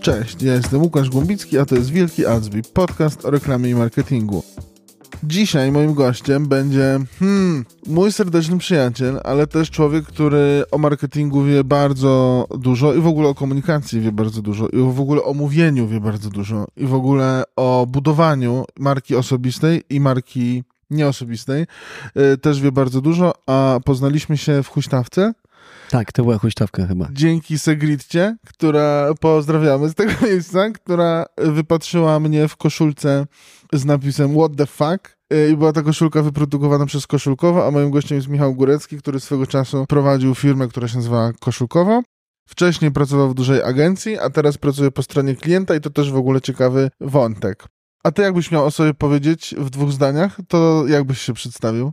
Cześć, ja jestem Łukasz Głąbicki, a to jest Wielki Adsby, podcast o reklamie i marketingu. Dzisiaj moim gościem będzie hmm, mój serdeczny przyjaciel, ale też człowiek, który o marketingu wie bardzo dużo i w ogóle o komunikacji wie bardzo dużo i w ogóle o mówieniu wie bardzo dużo i w ogóle o budowaniu marki osobistej i marki nieosobistej yy, też wie bardzo dużo, a poznaliśmy się w huśtawce tak, to była huśtawka chyba. Dzięki Segritcie, która, pozdrawiamy z tego miejsca, która wypatrzyła mnie w koszulce z napisem What the fuck? I była ta koszulka wyprodukowana przez Koszulkowo, a moim gościem jest Michał Górecki, który swego czasu prowadził firmę, która się nazywa Koszulkowo. Wcześniej pracował w dużej agencji, a teraz pracuje po stronie klienta i to też w ogóle ciekawy wątek. A ty jakbyś miał o sobie powiedzieć w dwóch zdaniach, to jakbyś się przedstawił?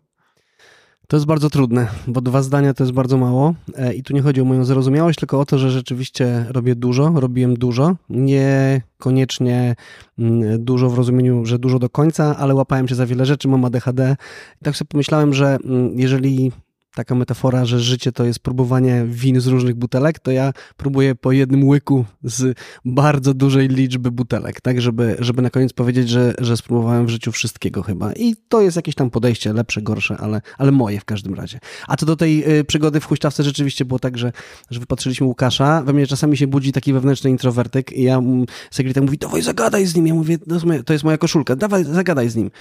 To jest bardzo trudne, bo dwa zdania to jest bardzo mało. E, i tu nie chodzi o moją zrozumiałość, tylko o to, że rzeczywiście robię dużo, robiłem dużo, niekoniecznie mm, dużo w rozumieniu, że dużo do końca, ale łapałem się za wiele rzeczy, mam ADHD i tak sobie pomyślałem, że mm, jeżeli taka metafora, że życie to jest próbowanie win z różnych butelek, to ja próbuję po jednym łyku z bardzo dużej liczby butelek, tak, żeby, żeby na koniec powiedzieć, że, że spróbowałem w życiu wszystkiego chyba. I to jest jakieś tam podejście, lepsze, gorsze, ale, ale moje w każdym razie. A co do tej y, przygody w huśtawce rzeczywiście było tak, że, że wypatrzyliśmy Łukasza, we mnie czasami się budzi taki wewnętrzny introwertyk i ja, sekretarz mówi, dawaj zagadaj z nim, ja mówię, to jest moja koszulka, dawaj zagadaj z nim.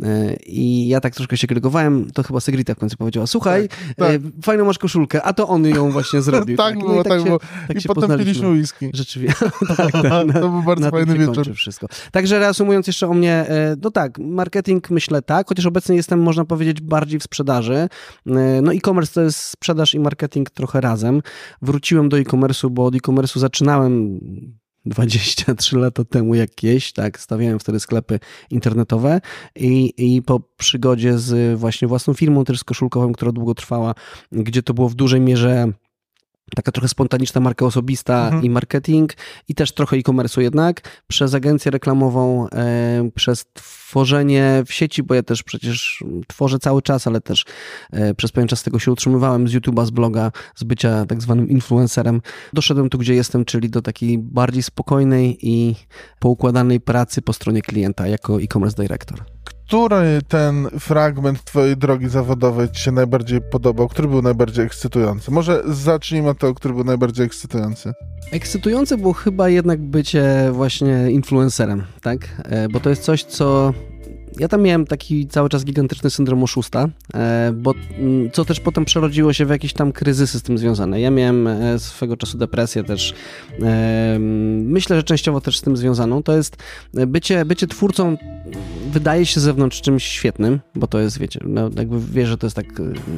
Y, I ja tak troszkę się krytykowałem, to chyba Segrita w końcu powiedziała, słuchaj, tak tak. E, fajną masz koszulkę, a to on ją właśnie zrobił. tak, tak, było, no tak, tak, było. Tak I się potem piliśmy whisky. Rzeczywiście. tak, tak, na, to był bardzo fajny wieczór. Wszystko. Także reasumując jeszcze o mnie, e, no tak, marketing myślę tak, chociaż obecnie jestem, można powiedzieć, bardziej w sprzedaży. E, no e-commerce to jest sprzedaż i marketing trochę razem. Wróciłem do e-commerce'u, bo od e-commerce'u zaczynałem 23 lata temu jakieś, tak, stawiałem wtedy sklepy internetowe i, i po przygodzie z właśnie własną firmą, też z koszulkową, która długo trwała, gdzie to było w dużej mierze taka trochę spontaniczna marka osobista mhm. i marketing i też trochę e-commerce'u jednak, przez agencję reklamową, e, przez tworzenie w sieci, bo ja też przecież tworzę cały czas, ale też e, przez pewien czas z tego się utrzymywałem, z YouTube'a, z bloga, z bycia tak zwanym influencerem. Doszedłem tu, gdzie jestem, czyli do takiej bardziej spokojnej i poukładanej pracy po stronie klienta jako e-commerce director który ten fragment twojej drogi zawodowej ci się najbardziej podobał? Który był najbardziej ekscytujący? Może zacznijmy od tego, który był najbardziej ekscytujący. Ekscytujące było chyba jednak bycie właśnie influencerem, tak? E, bo to jest coś, co ja tam miałem taki cały czas gigantyczny syndrom oszusta, e, bo mm, co też potem przerodziło się w jakieś tam kryzysy z tym związane. Ja miałem e, swego czasu depresję też, myślę, że częściowo też z tym związaną. To jest bycie, bycie twórcą wydaje się z zewnątrz czymś świetnym, bo to jest, wiecie, no, jakby wiesz, że to jest tak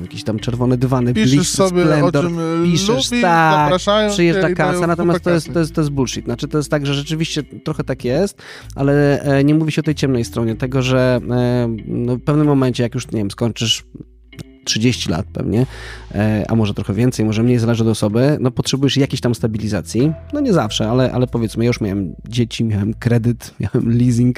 jakiś tam czerwony dywany, piszesz blisk, sobie splendor, o czym piszesz, lubi, tak, przyjeżdża kasa, natomiast to jest, to, jest, to jest bullshit. Znaczy to jest tak, że rzeczywiście trochę tak jest, ale nie mówi się o tej ciemnej stronie, tego, że E, no, w pewnym momencie, jak już, nie wiem, skończysz 30 lat pewnie, e, a może trochę więcej, może mniej, zależy od osoby, no potrzebujesz jakiejś tam stabilizacji. No nie zawsze, ale, ale powiedzmy, ja już miałem dzieci, miałem kredyt, miałem leasing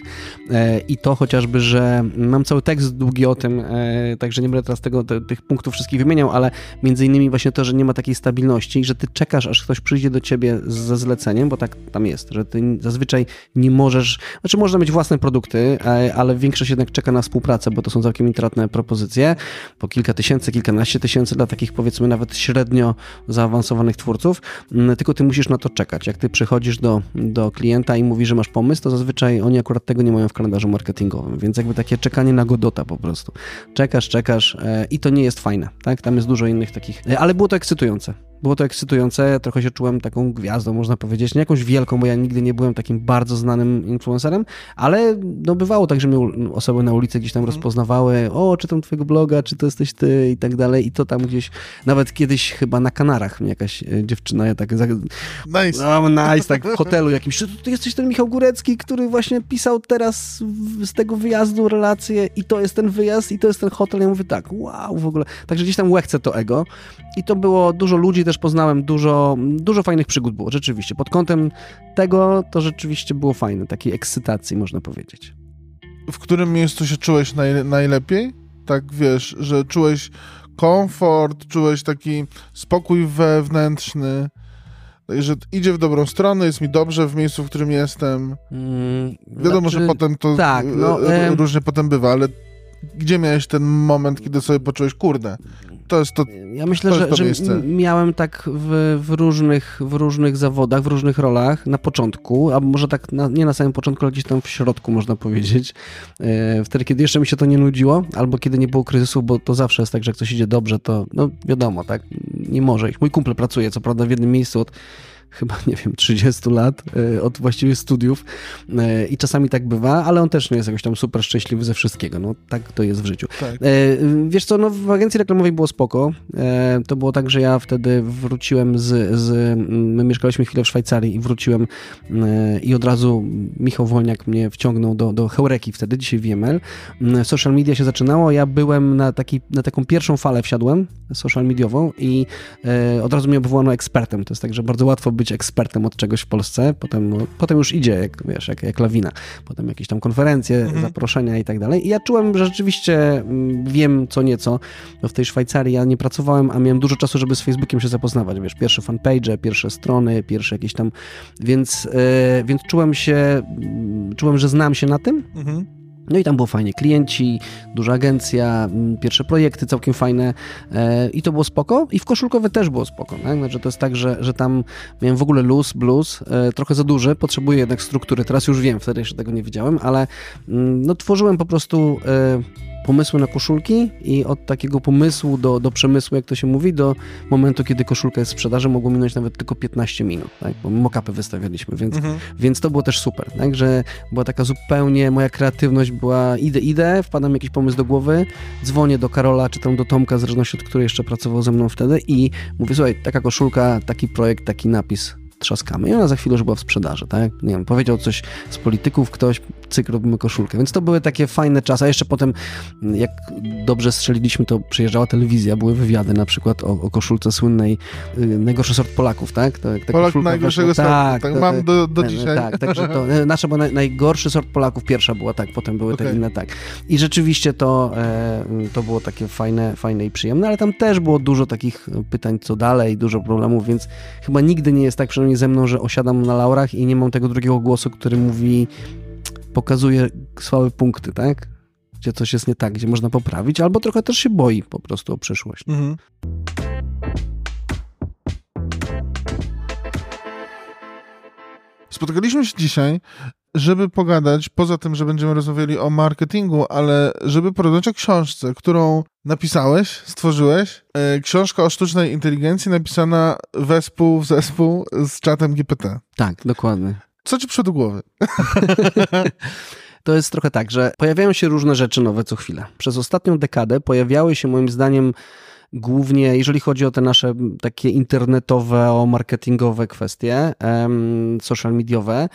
e, i to chociażby, że mam cały tekst długi o tym, e, także nie będę teraz tego, te, tych punktów wszystkich wymieniał, ale między innymi właśnie to, że nie ma takiej stabilności, że ty czekasz, aż ktoś przyjdzie do ciebie ze zleceniem, bo tak tam jest, że ty zazwyczaj nie możesz, znaczy można mieć własne produkty, ale większość jednak czeka na współpracę, bo to są całkiem intratne propozycje, po kilka tysięcy, kilkanaście tysięcy dla takich powiedzmy nawet średnio zaawansowanych twórców, mm, tylko ty musisz na to czekać. Jak ty przychodzisz do, do klienta i mówisz, że masz pomysł, to zazwyczaj oni akurat tego nie mają w kalendarzu marketingowym, więc jakby takie czekanie na godota po prostu. Czekasz, czekasz e, i to nie jest fajne, tak? Tam jest dużo innych takich, e, ale było to ekscytujące. Było to ekscytujące, trochę się czułem taką gwiazdą, można powiedzieć. Nie jakąś wielką, bo ja nigdy nie byłem takim bardzo znanym influencerem, ale no bywało tak, że mnie osoby na ulicy gdzieś tam mm. rozpoznawały, o, czytam twojego bloga, czy to jesteś ty i tak dalej. I to tam gdzieś, nawet kiedyś chyba na Kanarach mnie jakaś e, dziewczyna, ja tak... Nice. No, nice, tak w hotelu jakimś, czy ty jesteś ten Michał Górecki, który właśnie pisał teraz z tego wyjazdu relację i to jest ten wyjazd i to jest ten hotel. Ja mówię tak, wow, w ogóle. Także gdzieś tam łechce to ego. I to było dużo ludzi, też poznałem dużo, dużo fajnych przygód było, rzeczywiście. Pod kątem tego to rzeczywiście było fajne, takiej ekscytacji można powiedzieć. W którym miejscu się czułeś naj, najlepiej? Tak wiesz, że czułeś komfort, czułeś taki spokój wewnętrzny, że idzie w dobrą stronę, jest mi dobrze w miejscu, w którym jestem. Mm, Wiadomo, znaczy, że potem to tak, no, różnie potem bywa, ale gdzie miałeś ten moment, kiedy sobie poczułeś, kurde, to jest to. Ja myślę, to że, że miałem tak w, w, różnych, w różnych zawodach, w różnych rolach na początku, a może tak na, nie na samym początku, ale gdzieś tam w środku, można powiedzieć. E, wtedy, kiedy jeszcze mi się to nie nudziło, albo kiedy nie było kryzysu, bo to zawsze jest tak, że jak coś idzie dobrze, to no wiadomo, tak, nie może iść. Mój kumpel pracuje, co prawda, w jednym miejscu od chyba, nie wiem, 30 lat e, od właściwie studiów e, i czasami tak bywa, ale on też nie jest jakoś tam super szczęśliwy ze wszystkiego. No tak to jest w życiu. Tak. E, wiesz co, no w agencji reklamowej było spoko. To było tak, że ja wtedy wróciłem z, z my mieszkaliśmy chwilę w Szwajcarii i wróciłem i od razu Michał Wolniak mnie wciągnął do, do Heureki wtedy, dzisiaj VML. Social media się zaczynało, ja byłem na, taki, na taką pierwszą falę wsiadłem, social mediową i od razu mnie obwołano ekspertem. To jest tak, że bardzo łatwo być ekspertem od czegoś w Polsce, potem, no, potem już idzie, jak, wiesz, jak, jak lawina. Potem jakieś tam konferencje, mhm. zaproszenia i tak dalej. I ja czułem, że rzeczywiście mm, wiem co nieco. No w tej Szwajcarii ja nie pracowałem, a miałem dużo czasu, żeby z Facebookiem się zapoznawać. Wiesz, pierwsze fanpage, pierwsze strony, pierwsze jakieś tam... Więc, yy, więc czułem się, mm, czułem, że znam się na tym. Mhm. No i tam było fajnie. Klienci, duża agencja, mm, pierwsze projekty całkiem fajne e, i to było spoko. I w koszulkowe też było spoko. Tak? Znaczy to jest tak, że, że tam miałem w ogóle luz, blues, trochę za duży, potrzebuję jednak struktury. Teraz już wiem, wtedy jeszcze tego nie wiedziałem, ale mm, no tworzyłem po prostu e, pomysły na koszulki i od takiego pomysłu do, do przemysłu, jak to się mówi, do momentu, kiedy koszulka jest w sprzedaży, mogło minąć nawet tylko 15 minut, tak? bo mock-upy wystawialiśmy, więc, mhm. więc to było też super, tak? że była taka zupełnie, moja kreatywność była idę, idę, wpadam jakiś pomysł do głowy, dzwonię do Karola, czy tam do Tomka, w zależności od której jeszcze pracował ze mną wtedy i mówię, słuchaj, taka koszulka, taki projekt, taki napis, trzaskamy. I ona za chwilę już była w sprzedaży, tak? Nie wiem, powiedział coś z polityków, ktoś, cyk, robimy koszulkę. Więc to były takie fajne czasy, a jeszcze potem, jak dobrze strzeliliśmy, to przyjeżdżała telewizja, były wywiady na przykład o, o koszulce słynnej y, Najgorszy sort Polaków, tak? To, ta Polak najgorszego sortu, tak, tak mam do, do dzisiaj. Tak, także to, y, nasza była najgorszy sort Polaków, pierwsza była tak, potem były okay. te inne tak. I rzeczywiście to, e, to było takie fajne, fajne i przyjemne, ale tam też było dużo takich pytań, co dalej, dużo problemów, więc chyba nigdy nie jest tak, przynajmniej ze mną, że osiadam na laurach i nie mam tego drugiego głosu, który mówi, pokazuje słabe punkty, tak? Gdzie coś jest nie tak, gdzie można poprawić, albo trochę też się boi po prostu o przyszłość. Mhm. Spotkaliśmy się dzisiaj, żeby pogadać, poza tym, że będziemy rozmawiali o marketingu, ale żeby porozmawiać o książce, którą napisałeś, stworzyłeś. E, książka o sztucznej inteligencji napisana wespół w zespół z czatem GPT. Tak, dokładnie. Co ci przyszło do głowy? to jest trochę tak, że pojawiają się różne rzeczy nowe co chwilę. Przez ostatnią dekadę pojawiały się moim zdaniem głównie jeżeli chodzi o te nasze takie internetowe, o marketingowe kwestie, social mediowe,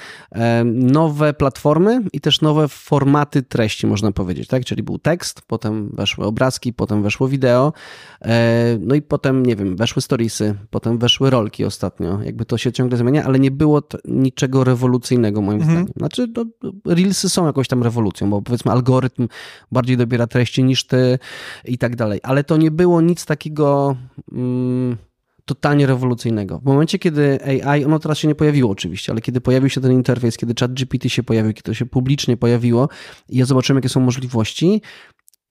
nowe platformy i też nowe formaty treści, można powiedzieć, tak? Czyli był tekst, potem weszły obrazki, potem weszło wideo, e, no i potem, nie wiem, weszły storiesy, potem weszły rolki ostatnio. Jakby to się ciągle zmienia, ale nie było niczego rewolucyjnego moim mhm. zdaniem. Znaczy, no, Reelsy są jakąś tam rewolucją, bo powiedzmy algorytm bardziej dobiera treści niż ty i tak dalej, ale to nie było nic takiego mm, totalnie rewolucyjnego. W momencie, kiedy AI, ono teraz się nie pojawiło oczywiście, ale kiedy pojawił się ten interfejs, kiedy chat GPT się pojawił, kiedy to się publicznie pojawiło i ja zobaczyłem, jakie są możliwości,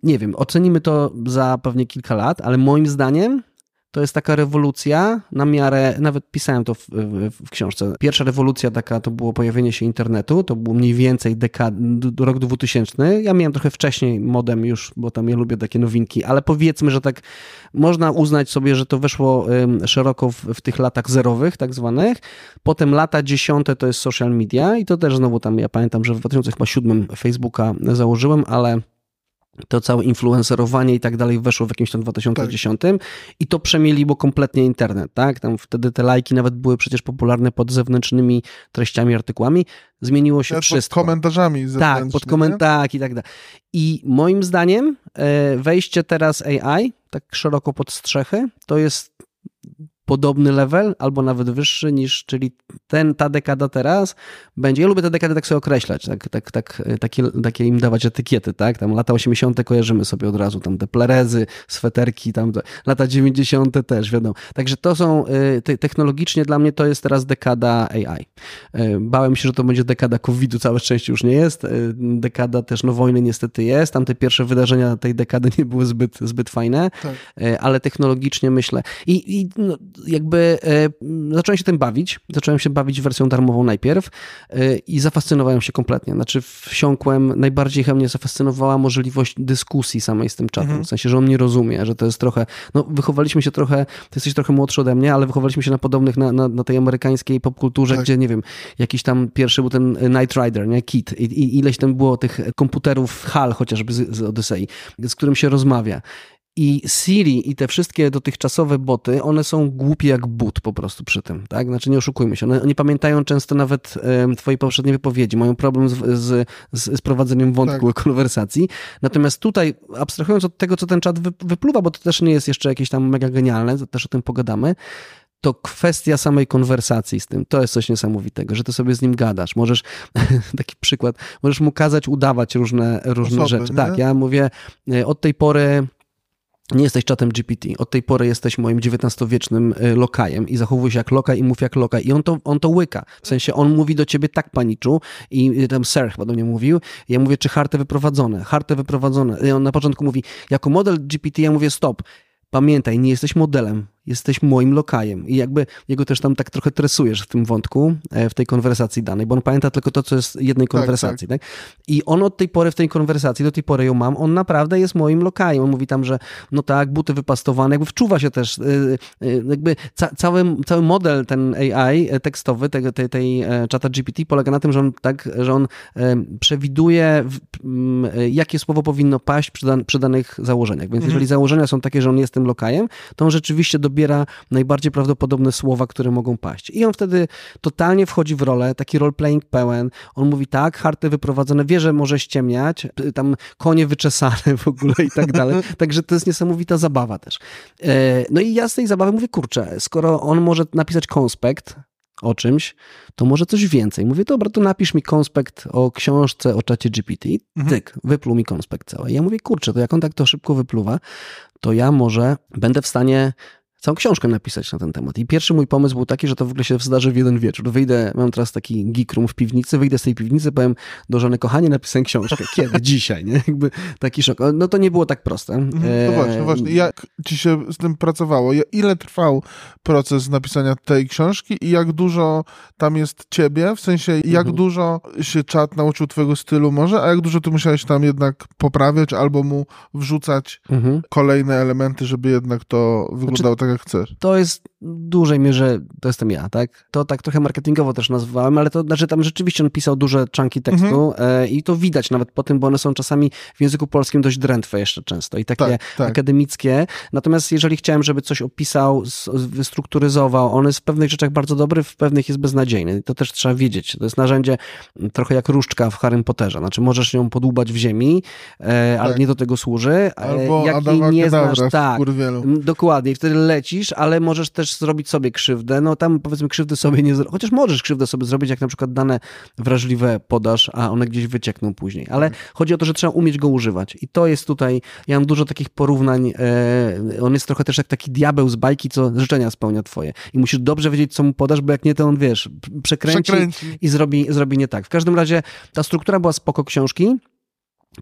nie wiem, ocenimy to za pewnie kilka lat, ale moim zdaniem to jest taka rewolucja na miarę, nawet pisałem to w, w, w, książce. Pierwsza rewolucja taka to było pojawienie się internetu, to było mniej więcej dekad, rok 2000. Ja miałem trochę wcześniej modem już, bo tam ja lubię takie nowinki, ale powiedzmy, że tak można uznać sobie, że to weszło szeroko w, w tych latach zerowych, tak zwanych. Potem lata dziesiąte to jest social media i to też znowu tam, ja pamiętam, że w 2007 Facebooka założyłem, ale to całe influencerowanie i tak dalej weszło w jakimś tam 2010 tak. i to przemieliło kompletnie internet, tak? Tam wtedy te lajki nawet były przecież popularne pod zewnętrznymi treściami, artykułami. Zmieniło się ja wszystko. Pod komentarzami Tak, pod komentarzami i tak dalej. I moim zdaniem e, wejście teraz AI, tak szeroko pod strzechy, to jest podobny level, albo nawet wyższy niż, czyli ten, ta dekada teraz będzie, ja lubię te dekady tak sobie określać, tak, tak, tak, takie, takie im dawać etykiety, tak, tam lata 80. kojarzymy sobie od razu, tam te plerezy, sweterki, tam lata 90. też, wiadomo. Także to są, te, technologicznie dla mnie to jest teraz dekada AI. Y, bałem się, że to będzie dekada COVID-u, całe szczęście już nie jest, dekada też no wojny niestety jest, tam te pierwsze wydarzenia tej dekady nie były zbyt, zbyt fajne, tak. ale technologicznie myślę i, i no, jakby zacząłem się tym bawić, zacząłem się bawić wersją darmową najpierw i zafascynowałem się kompletnie, znaczy wsiąkłem, najbardziej mnie zafascynowała możliwość dyskusji samej z tym czatem, mhm. w sensie, że on nie rozumie, że to jest trochę, no wychowaliśmy się trochę, ty jesteś trochę młodszy ode mnie, ale wychowaliśmy się na podobnych, na, na, na tej amerykańskiej popkulturze, tak. gdzie, nie wiem, jakiś tam pierwszy był ten Night Rider, nie, Kit i, i ileś tam było tych komputerów HAL chociażby z, z Odyssey, z którym się rozmawia. I Siri i te wszystkie dotychczasowe boty, one są głupie jak but po prostu przy tym, tak? Znaczy nie oszukujmy się, one nie pamiętają często nawet um, twojej poprzedniej wypowiedzi, mają problem z, z, z, prowadzeniem wątku tak. konwersacji. Natomiast tutaj, abstrahując od tego, co ten czat wy, wypluwa, bo to też nie jest jeszcze jakieś tam mega genialne, to też o tym pogadamy, to kwestia samej konwersacji z tym, to jest coś niesamowitego, że ty sobie z nim gadasz. Możesz, taki przykład, możesz mu kazać udawać różne, różne Osoby, rzeczy. Nie? Tak, ja mówię, e, od tej pory nie jesteś czatem GPT. Od tej pory jesteś moim XIX-wiecznym y, lokajem i zachowuj się jak lokaj i mów jak lokaj. I on to, on to łyka. W sensie on mówi do ciebie tak, paniczu, i tam Sir chyba do mnie mówił. Ja mówię, czy hartę wyprowadzone? Hartę wyprowadzone. I on na początku mówi, jako model GPT, ja mówię, stop. Pamiętaj, nie jesteś modelem jesteś moim lokajem. I jakby jego też tam tak trochę tresujesz w tym wątku, e, w tej konwersacji danej, bo on pamięta tylko to, co jest jednej tak, konwersacji. Tak, tak. I on od tej pory w tej konwersacji, do tej pory ją mam, on naprawdę jest moim lokajem. On mówi tam, że no tak, buty wypastowane, jakby wczuwa się też, e, e, jakby ca cały, cały model ten AI tekstowy, tej, tej, tej czata GPT polega na tym, że on tak, że on przewiduje, jakie słowo powinno paść przy, dan przy danych założeniach. Więc mhm. jeżeli założenia są takie, że on jest tym lokajem, to on rzeczywiście dobiera wybiera najbardziej prawdopodobne słowa, które mogą paść. I on wtedy totalnie wchodzi w rolę, taki role-playing pełen. On mówi tak, harty wyprowadzone, wie, że może ściemniać, tam konie wyczesane w ogóle i tak dalej. Także to jest niesamowita zabawa też. E, no i ja z tej zabawy mówię, kurczę, skoro on może napisać konspekt, o czymś, to może coś więcej. Mówię, dobra, to napisz mi konspekt o książce o czacie GPT. Mhm. Tyk, wypluł mi konspekt cały. Ja mówię, kurczę, to jak on tak to szybko wypluwa, to ja może będę w stanie całą książkę napisać na ten temat. I pierwszy mój pomysł był taki, że to w ogóle się zdarzy w jeden wieczór. Wyjdę, mam teraz taki geek room w piwnicy, wyjdę z tej piwnicy, powiem do żony, kochanie, napisałem książkę. Kiedy? Dzisiaj, nie? Jakby taki szok. No to nie było tak proste. Mhm, no właśnie, właśnie. Jak ci się z tym pracowało? Ile trwał proces napisania tej książki i jak dużo tam jest ciebie? W sensie, jak mhm. dużo się czat nauczył twojego stylu może, a jak dużo ty musiałeś tam jednak poprawiać albo mu wrzucać mhm. kolejne elementy, żeby jednak to wyglądało znaczy, tak, jak chcesz. To jest dużej mierze, to jestem ja, tak? To tak trochę marketingowo też nazwałem, ale to znaczy tam rzeczywiście on pisał duże czanki tekstu mhm. E, i to widać nawet po tym, bo one są czasami w języku polskim dość drętwe jeszcze często i takie tak, tak. akademickie. Natomiast jeżeli chciałem, żeby coś opisał, wystrukturyzował, on jest w pewnych rzeczach bardzo dobry, w pewnych jest beznadziejny. I to też trzeba wiedzieć. To jest narzędzie trochę jak różdżka w Harrym Potterze. Znaczy możesz ją podłubać w ziemi, e, ale tak. nie do tego służy. E, Albo jak jej nie znasz, tak, dokładnie. I wtedy lecisz, ale możesz też zrobić sobie krzywdę. No tam powiedzmy krzywdy sobie nie zrobić, chociaż możesz krzywdę sobie zrobić, jak na przykład dane wrażliwe podasz, a one gdzieś wyciekną później. Ale mhm. chodzi o to, że trzeba umieć go używać. I to jest tutaj, ja mam dużo takich porównań. E, on jest trochę też jak taki diabeł z bajki, co życzenia spełnia twoje. I musisz dobrze wiedzieć, co mu podasz, bo jak nie, to on wiesz, przekręci, przekręci. i zrobi, zrobi nie tak. W każdym razie ta struktura była spoko książki.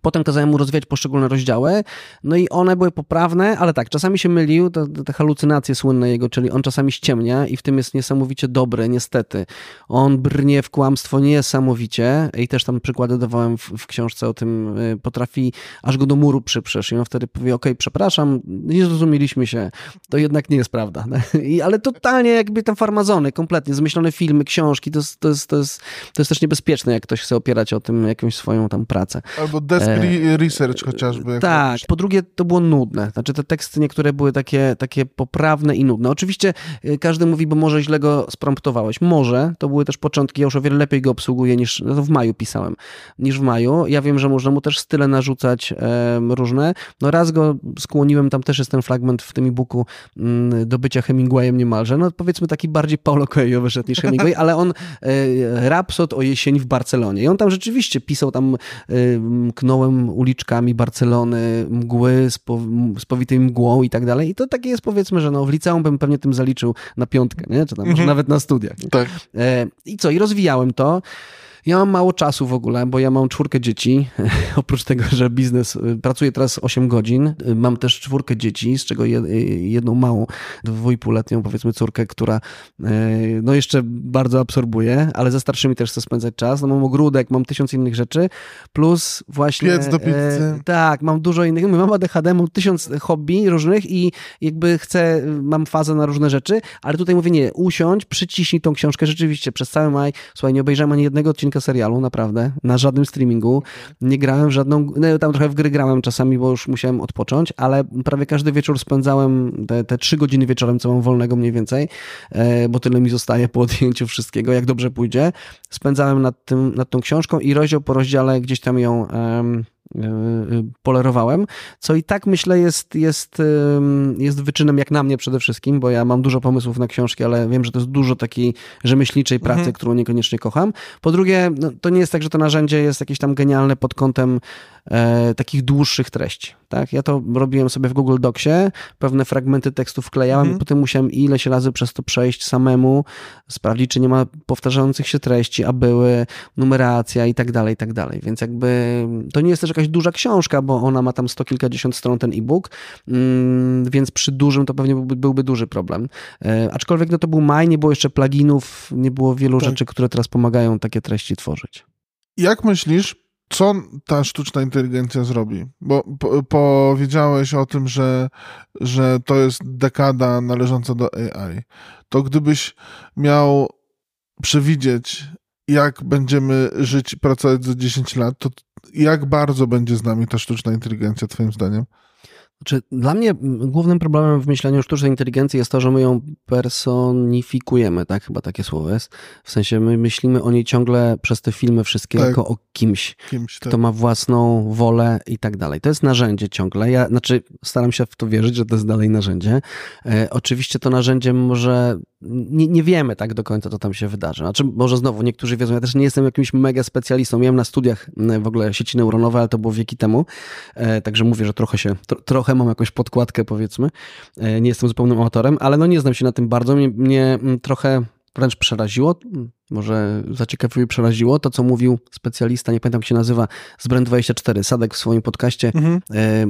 Potem kazałem mu rozwijać poszczególne rozdziały, no i one były poprawne, ale tak, czasami się mylił, te, te halucynacje słynne jego, czyli on czasami ściemnia i w tym jest niesamowicie dobry, niestety. On brnie w kłamstwo niesamowicie i też tam przykłady dawałem w, w książce o tym, y, potrafi aż go do muru przyprzesz i on wtedy powie, okej, okay, przepraszam, nie zrozumieliśmy się, to jednak nie jest prawda. I, ale totalnie jakby tam farmazony, kompletnie, zmyślone filmy, książki, to jest, to, jest, to, jest, to jest też niebezpieczne, jak ktoś chce opierać o tym jakąś swoją tam pracę. Albo desk e, research chociażby. Tak. Po drugie, to było nudne. Znaczy te teksty niektóre były takie, takie poprawne i nudne. Oczywiście e, każdy mówi, bo może źle go spromptowałeś. Może. To były też początki. Ja już o wiele lepiej go obsługuję niż no w maju pisałem, niż w maju. Ja wiem, że można mu też style narzucać e, różne. No raz go skłoniłem, tam też jest ten fragment w tym e-booku mm, do bycia Hemingwayem niemalże. No powiedzmy taki bardziej Paulo Coelho wyszedł niż Hemingway, ale on e, Rapsod o jesieni w Barcelonie. I on tam rzeczywiście pisał tam e, knąłem uliczkami Barcelony, mgły z mgłą i tak dalej. I to takie jest powiedzmy, że no w liceum bym pewnie tym zaliczył na piątkę, nie? czy tam mhm. nawet na studiach. Tak. E, I co? I rozwijałem to. Ja mam mało czasu w ogóle, bo ja mam czwórkę dzieci. Oprócz tego, że biznes, y, pracuję teraz 8 godzin. Y, mam też czwórkę dzieci, z czego y, jedną małą, dwójpółletnią powiedzmy córkę, która no jeszcze bardzo absorbuje, ale ze starszymi też chcę spędzać czas. No mam ogródek, mam tysiąc innych rzeczy, plus właśnie... Piec do pizzy. tak, mam dużo innych. Mam ADHD, mam tysiąc hobby różnych i jakby chcę, mam fazę na różne rzeczy, ale tutaj mówię nie, usiądź, przyciśnij tą książkę rzeczywiście przez cały maj. Słuchaj, nie obejrzałem ani jednego odcinka odcinka serialu, naprawdę, na żadnym streamingu. Nie grałem w żadną, no tam trochę w gry grałem czasami, bo już musiałem odpocząć, ale prawie każdy wieczór spędzałem te, trzy godziny wieczorem, co mam wolnego mniej więcej, e, bo tyle mi zostaje po odjęciu wszystkiego, jak dobrze pójdzie. Spędzałem nad, tym, nad tą książką i rozdział po rozdziale gdzieś tam ją e, polerowałem, co i tak myślę jest, jest, jest wyczynem jak na mnie przede wszystkim, bo ja mam dużo pomysłów na książki, ale wiem, że to jest dużo takiej rzemieślniczej pracy, mhm. którą niekoniecznie kocham. Po drugie, no, to nie jest tak, że to narzędzie jest jakieś tam genialne pod kątem e, takich dłuższych treści. Tak? Ja to robiłem sobie w Google Docsie, pewne fragmenty tekstu wklejałem mhm. i potem musiałem ileś razy przez to przejść samemu, sprawdzić, czy nie ma powtarzających się treści, a były, numeracja i tak dalej, i tak dalej. Więc jakby to nie jest też jakaś duża książka, bo ona ma tam sto kilkadziesiąt stron ten e-book, mm, więc przy dużym to pewnie byłby, byłby duży problem. E, aczkolwiek no to był maj, nie było jeszcze pluginów, nie było wielu tak. rzeczy, które teraz pomagają takie treści tworzyć. Jak myślisz, co ta sztuczna inteligencja zrobi? Bo po, powiedziałeś o tym, że, że to jest dekada należąca do AI. To gdybyś miał przewidzieć, jak będziemy żyć, pracować za 10 lat, to jak bardzo będzie z nami ta sztuczna inteligencja, Twoim zdaniem? Znaczy, dla mnie głównym problemem w myśleniu sztucznej inteligencji jest to, że my ją personifikujemy, tak? Chyba takie słowo jest. W sensie my myślimy o niej ciągle przez te filmy wszystkie tak. jako o kimś, kimś tak. kto ma własną wolę i tak dalej. To jest narzędzie ciągle. Ja, znaczy, staram się w to wierzyć, że to jest dalej narzędzie. E, oczywiście to narzędzie może nie, nie wiemy tak do końca, co tam się wydarzy. Znaczy, może znowu niektórzy wiedzą, ja też nie jestem jakimś mega specjalistą. Miałem na studiach w ogóle sieci neuronowe, ale to było wieki temu. E, także mówię, że trochę się, tro, trochę mam jakąś podkładkę, powiedzmy. E, nie jestem zupełnym autorem, ale no nie znam się na tym bardzo. Mnie, mnie trochę wręcz przeraziło, może zaciekawiło i przeraziło to, co mówił specjalista, nie pamiętam jak się nazywa, z Brand24, Sadek w swoim podcaście mhm. e,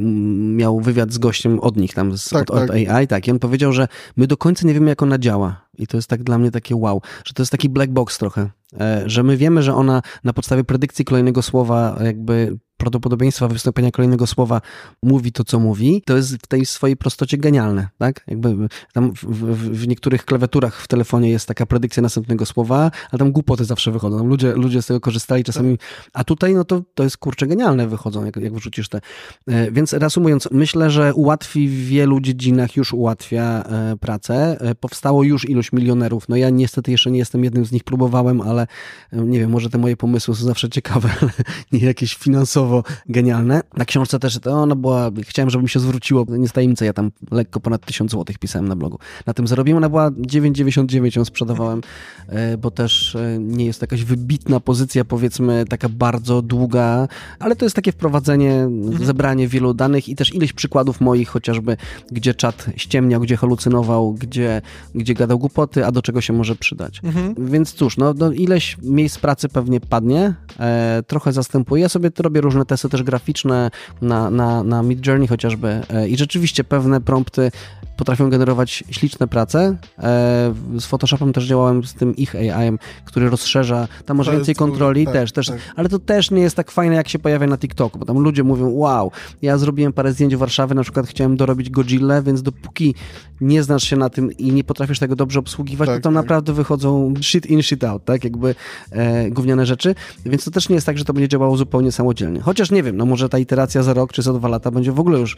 miał wywiad z gościem od nich tam, z, tak, od, tak. AI, tak, i on powiedział, że my do końca nie wiemy, jak ona działa. I to jest tak dla mnie takie wow, że to jest taki black box trochę, e, że my wiemy, że ona na podstawie predykcji kolejnego słowa jakby prawdopodobieństwa wystąpienia kolejnego słowa mówi to, co mówi, to jest w tej swojej prostocie genialne, tak? Jakby tam w, w, w niektórych klawiaturach w telefonie jest taka predykcja następnego słowa, ale tam głupoty zawsze wychodzą. Ludzie, ludzie z tego korzystali czasami, a tutaj no to, to jest kurczę genialne wychodzą, jak, jak wrzucisz te. E, więc reasumując, myślę, że ułatwi w wielu dziedzinach, już ułatwia e, pracę. E, powstało już ilość milionerów. No ja niestety jeszcze nie jestem jednym z nich, próbowałem, ale nie wiem, może te moje pomysły są zawsze ciekawe, ale nie jakieś finansowe genialne. Na książce też to ona była, chciałem, żeby mi się zwróciło, nie jest tajemnica, ja tam lekko ponad 1000 złotych pisałem na blogu. Na tym zarobiłem, ona była 9,99 ją sprzedawałem, e, bo też e, nie jest jakaś wybitna pozycja, powiedzmy taka bardzo długa, ale to jest takie wprowadzenie, mhm. zebranie wielu danych i też ileś przykładów moich chociażby, gdzie czat ściemniał, gdzie halucynował, gdzie, gdzie gadał głupoty, a do czego się może przydać. Mhm. Więc cóż, no, no ileś miejsc pracy pewnie padnie, e, trochę zastępuje. Ja sobie to robię różne różne testy też graficzne na, na, na Mid Journey chociażby e, i rzeczywiście pewne prompty potrafią generować śliczne prace. E, z Photoshopem też działałem z tym ich AI, który rozszerza, tam może więcej kontroli tak, też, też, tak. ale to też nie jest tak fajne, jak się pojawia na TikToku, bo tam ludzie mówią, wow, ja zrobiłem parę zdjęć w Warszawie, na przykład chciałem dorobić Godzilla, więc dopóki nie znasz się na tym i nie potrafisz tego dobrze obsługiwać, tak, to tam tak. naprawdę wychodzą shit in, shit out, tak, jakby e, gówniane rzeczy, więc to też nie jest tak, że to będzie działało zupełnie samodzielnie Chociaż nie wiem, no może ta iteracja za rok czy za dwa lata będzie w ogóle już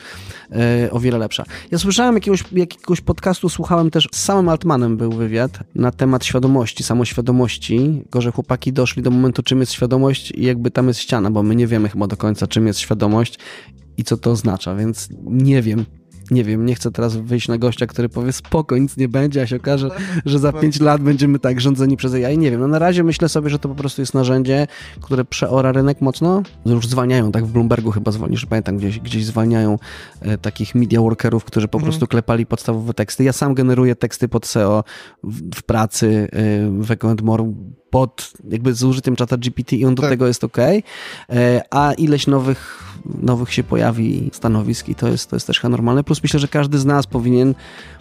e, o wiele lepsza. Ja słyszałem jakiegoś, jakiegoś podcastu, słuchałem też, z samym Altmanem był wywiad na temat świadomości, samoświadomości, go, że chłopaki doszli do momentu, czym jest świadomość i jakby tam jest ściana, bo my nie wiemy chyba do końca, czym jest świadomość i co to oznacza, więc nie wiem, nie wiem, nie chcę teraz wyjść na gościa, który powie spoko, nic nie będzie, a się okaże, że za pięć lat będziemy tak rządzeni przez AI. Nie wiem, no na razie myślę sobie, że to po prostu jest narzędzie, które przeora rynek mocno. Już zwalniają, tak w Bloombergu chyba zwolnisz, że pamiętam, gdzieś, gdzieś zwalniają e, takich media workerów, którzy po mhm. prostu klepali podstawowe teksty. Ja sam generuję teksty pod SEO w, w pracy, e, w Echo More pod jakby z użyciem czata GPT i on do tak. tego jest ok, e, a ileś nowych, nowych się pojawi stanowisk i to jest, to jest też normalne. Plus myślę, że każdy z nas powinien,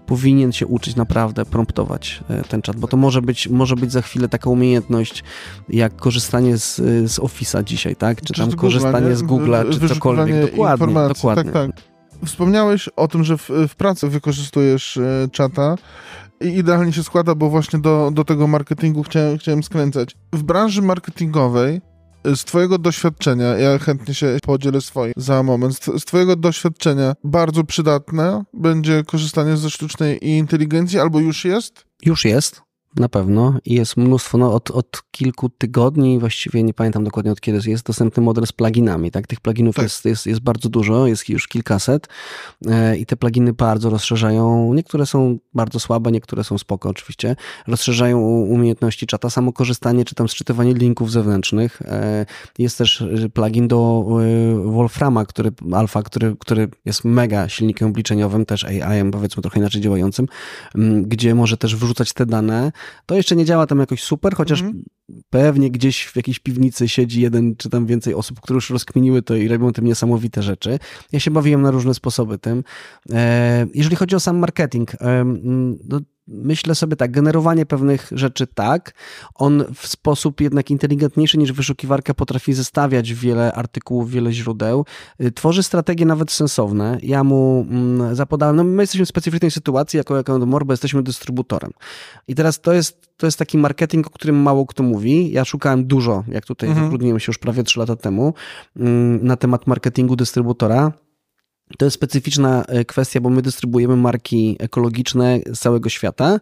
powinien się uczyć naprawdę promptować e, ten czat, bo to może być, może być za chwilę taka umiejętność jak korzystanie z, z Office'a dzisiaj, tak? Czy, tam korzystanie z Google'a, czy cokolwiek. Dokładnie, dokładnie. Tak, tak. Wspomniałeś o tym, że w, w pracy wykorzystujesz e, czata i idealnie się składa, bo właśnie do, do tego marketingu chciałem, chciałem skręcać. W branży marketingowej z Twojego doświadczenia, ja chętnie się podzielę swoim za moment, z Twojego doświadczenia bardzo przydatne będzie korzystanie ze sztucznej inteligencji, albo już jest? Już jest na pewno i jest mnóstwo, no od, od kilku tygodni, właściwie nie pamiętam dokładnie od kiedy jest dostępny model z pluginami, tak? Tych pluginów tak. Jest, jest, jest bardzo dużo, jest już kilkaset e, i te pluginy bardzo rozszerzają, niektóre są bardzo słabe, niektóre są spoko oczywiście, rozszerzają umiejętności czata, samo korzystanie czy tam sczytywanie linków zewnętrznych. E, jest też e, plugin do Wolframa, który, alfa, który, który jest mega silnikiem obliczeniowym, też AI-em powiedzmy trochę inaczej działającym, gdzie może też wrzucać te dane to jeszcze nie działa tam jakoś super, chociaż mm -hmm. Pewnie gdzieś w jakiejś piwnicy siedzi jeden czy tam więcej osób, które już rozkminiły to i robią tym niesamowite rzeczy. Ja się bawiłem na różne sposoby tym. E, jeżeli chodzi o sam marketing, no, myślę sobie tak, generowanie pewnych rzeczy tak, on w sposób jednak inteligentniejszy niż wyszukiwarka potrafi zestawiać wiele artykułów, wiele źródeł, y, tworzy strategie nawet sensowne. Ja mu zapodałem, no my jesteśmy w specyficznej sytuacji jako Account More, bo jesteśmy dystrybutorem. I teraz to jest, to jest taki marketing, o którym mało kto mówi. Ja szukałem dużo, jak tutaj mhm. zatrudniłem się już prawie trzy lata temu, mm, na temat marketingu dystrybutora. To jest specyficzna e, kwestia, bo my dystrybuujemy marki ekologiczne z całego świata.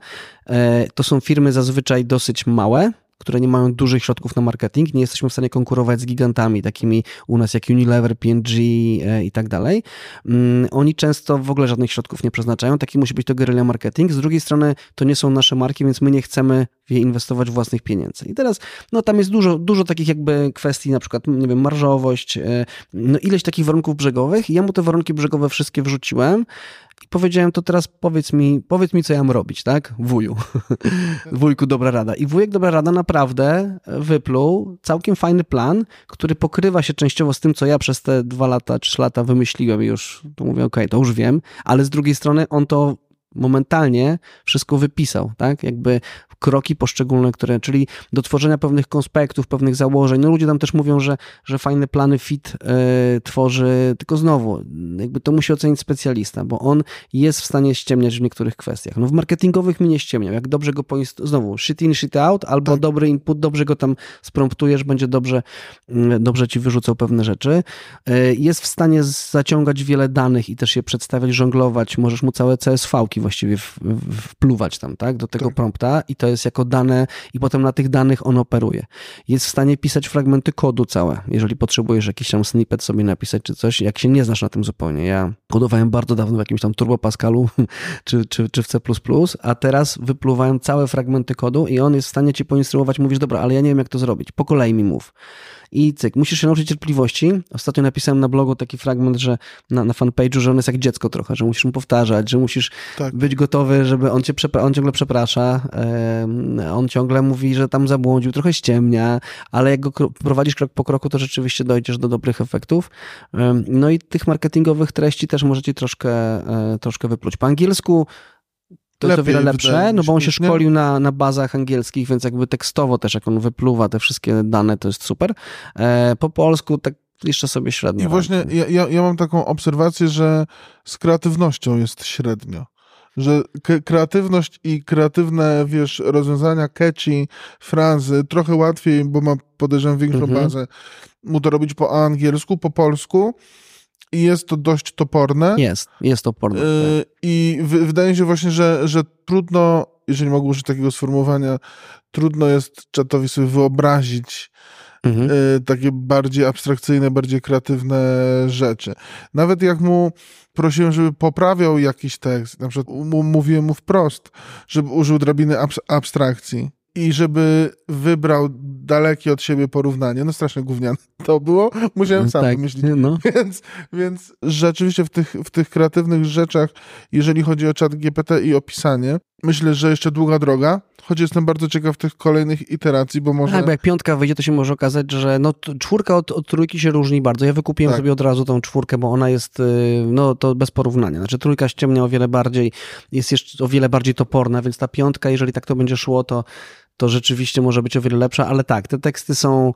E, to są firmy zazwyczaj dosyć małe, które nie mają dużych środków na marketing, nie jesteśmy w stanie konkurować z gigantami, takimi u nas jak Unilever, P&G e, i tak dalej. Mm, oni często w ogóle żadnych środków nie przeznaczają, taki musi być to guerrilla marketing. Z drugiej strony to nie są nasze marki, więc my nie chcemy inwestować własnych pieniędzy. I teraz, no tam jest dużo, dużo takich jakby kwestii, na przykład, nie wiem, marżowość, e, no ileś takich warunków brzegowych i ja mu te warunki brzegowe wszystkie wrzuciłem i powiedziałem, to teraz powiedz mi, powiedz mi, co ja mam robić, tak? Wuju. Wujku, dobra rada. I wujek, dobra rada naprawdę wypluł całkiem fajny plan, który pokrywa się częściowo z tym, co ja przez te dwa lata, trzy lata wymyśliłem i już to mówię, okej, okay, to już wiem, ale z drugiej strony on to momentalnie wszystko wypisał, tak? Jakby kroki poszczególne, które, czyli do tworzenia pewnych konspektów, pewnych założeń. No ludzie tam też mówią, że, że fajne plany fit y, tworzy, tylko znowu, jakby to musi ocenić specjalista, bo on jest w stanie ściemniać w niektórych kwestiach. No w marketingowych mi nie ściemniał. Jak dobrze go znowu, shit in, shit out, albo tak. dobry input, dobrze go tam spromptujesz, będzie dobrze, y, dobrze ci wyrzucał pewne rzeczy. Y, jest w stanie zaciągać wiele danych i też je przedstawiać, żonglować. Możesz mu całe CSV-ki właściwie wpluwać tam, tak, do tego tak. prompta i to jest jako dane i potem na tych danych on operuje. Jest w stanie pisać fragmenty kodu całe, jeżeli potrzebujesz jakiś tam snippet sobie napisać czy coś, jak się nie znasz na tym zupełnie. Ja kodowałem bardzo dawno w jakimś tam Turbo Pascalu czy, czy, czy w C++, a teraz wypluwałem całe fragmenty kodu i on jest w stanie ci poinstruować, mówisz, dobra, ale ja nie wiem jak to zrobić, po kolei mi mów i cyk. Musisz się nauczyć cierpliwości. Ostatnio napisałem na blogu taki fragment, że na, na fanpage'u, że on jest jak dziecko trochę, że musisz mu powtarzać, że musisz tak. Być gotowy, żeby on cię on ciągle przeprasza, on ciągle mówi, że tam zabłądził, trochę ściemnia, ale jak go prowadzisz krok po kroku, to rzeczywiście dojdziesz do dobrych efektów. No i tych marketingowych treści też możecie troszkę, e, troszkę wypluć. Po angielsku to jest o wiele lepsze, no bo on się szkolił na, na bazach angielskich, więc jakby tekstowo też, jak on wypluwa te wszystkie dane, to jest super. E, po polsku tak jeszcze sobie średnio. I właśnie ja, ja, ja mam taką obserwację, że z kreatywnością jest średnio. Że kreatywność i kreatywne, wiesz, rozwiązania catchy, frazy, trochę łatwiej, bo ma, podejrzewam, większą mhm. bazę, mu to robić po angielsku, po polsku, i jest to dość toporne. Jest, jest toporne. Yy, I wydaje mi się właśnie, że, że trudno, jeżeli mogę użyć takiego sformułowania, trudno jest czatowi sobie wyobrazić mhm. yy, takie bardziej abstrakcyjne, bardziej kreatywne rzeczy. Nawet jak mu prosiłem, żeby poprawiał jakiś tekst, na przykład mówiłem mu wprost, żeby użył drabiny abstrakcji i żeby wybrał dalekie od siebie porównanie. No strasznie gówniane to było. Musiałem sam tak, wymyślić. No. Więc, więc rzeczywiście w tych, w tych kreatywnych rzeczach, jeżeli chodzi o czat GPT i opisanie, myślę, że jeszcze długa droga, choć jestem bardzo ciekaw tych kolejnych iteracji, bo może... Tak, bo jak piątka wyjdzie, to się może okazać, że no, czwórka od, od trójki się różni bardzo. Ja wykupiłem tak. sobie od razu tą czwórkę, bo ona jest, y, no to bez porównania. Znaczy trójka ściemnia o wiele bardziej, jest jeszcze o wiele bardziej toporna, więc ta piątka, jeżeli tak to będzie szło, to to rzeczywiście może być o wiele lepsza, ale tak, te teksty są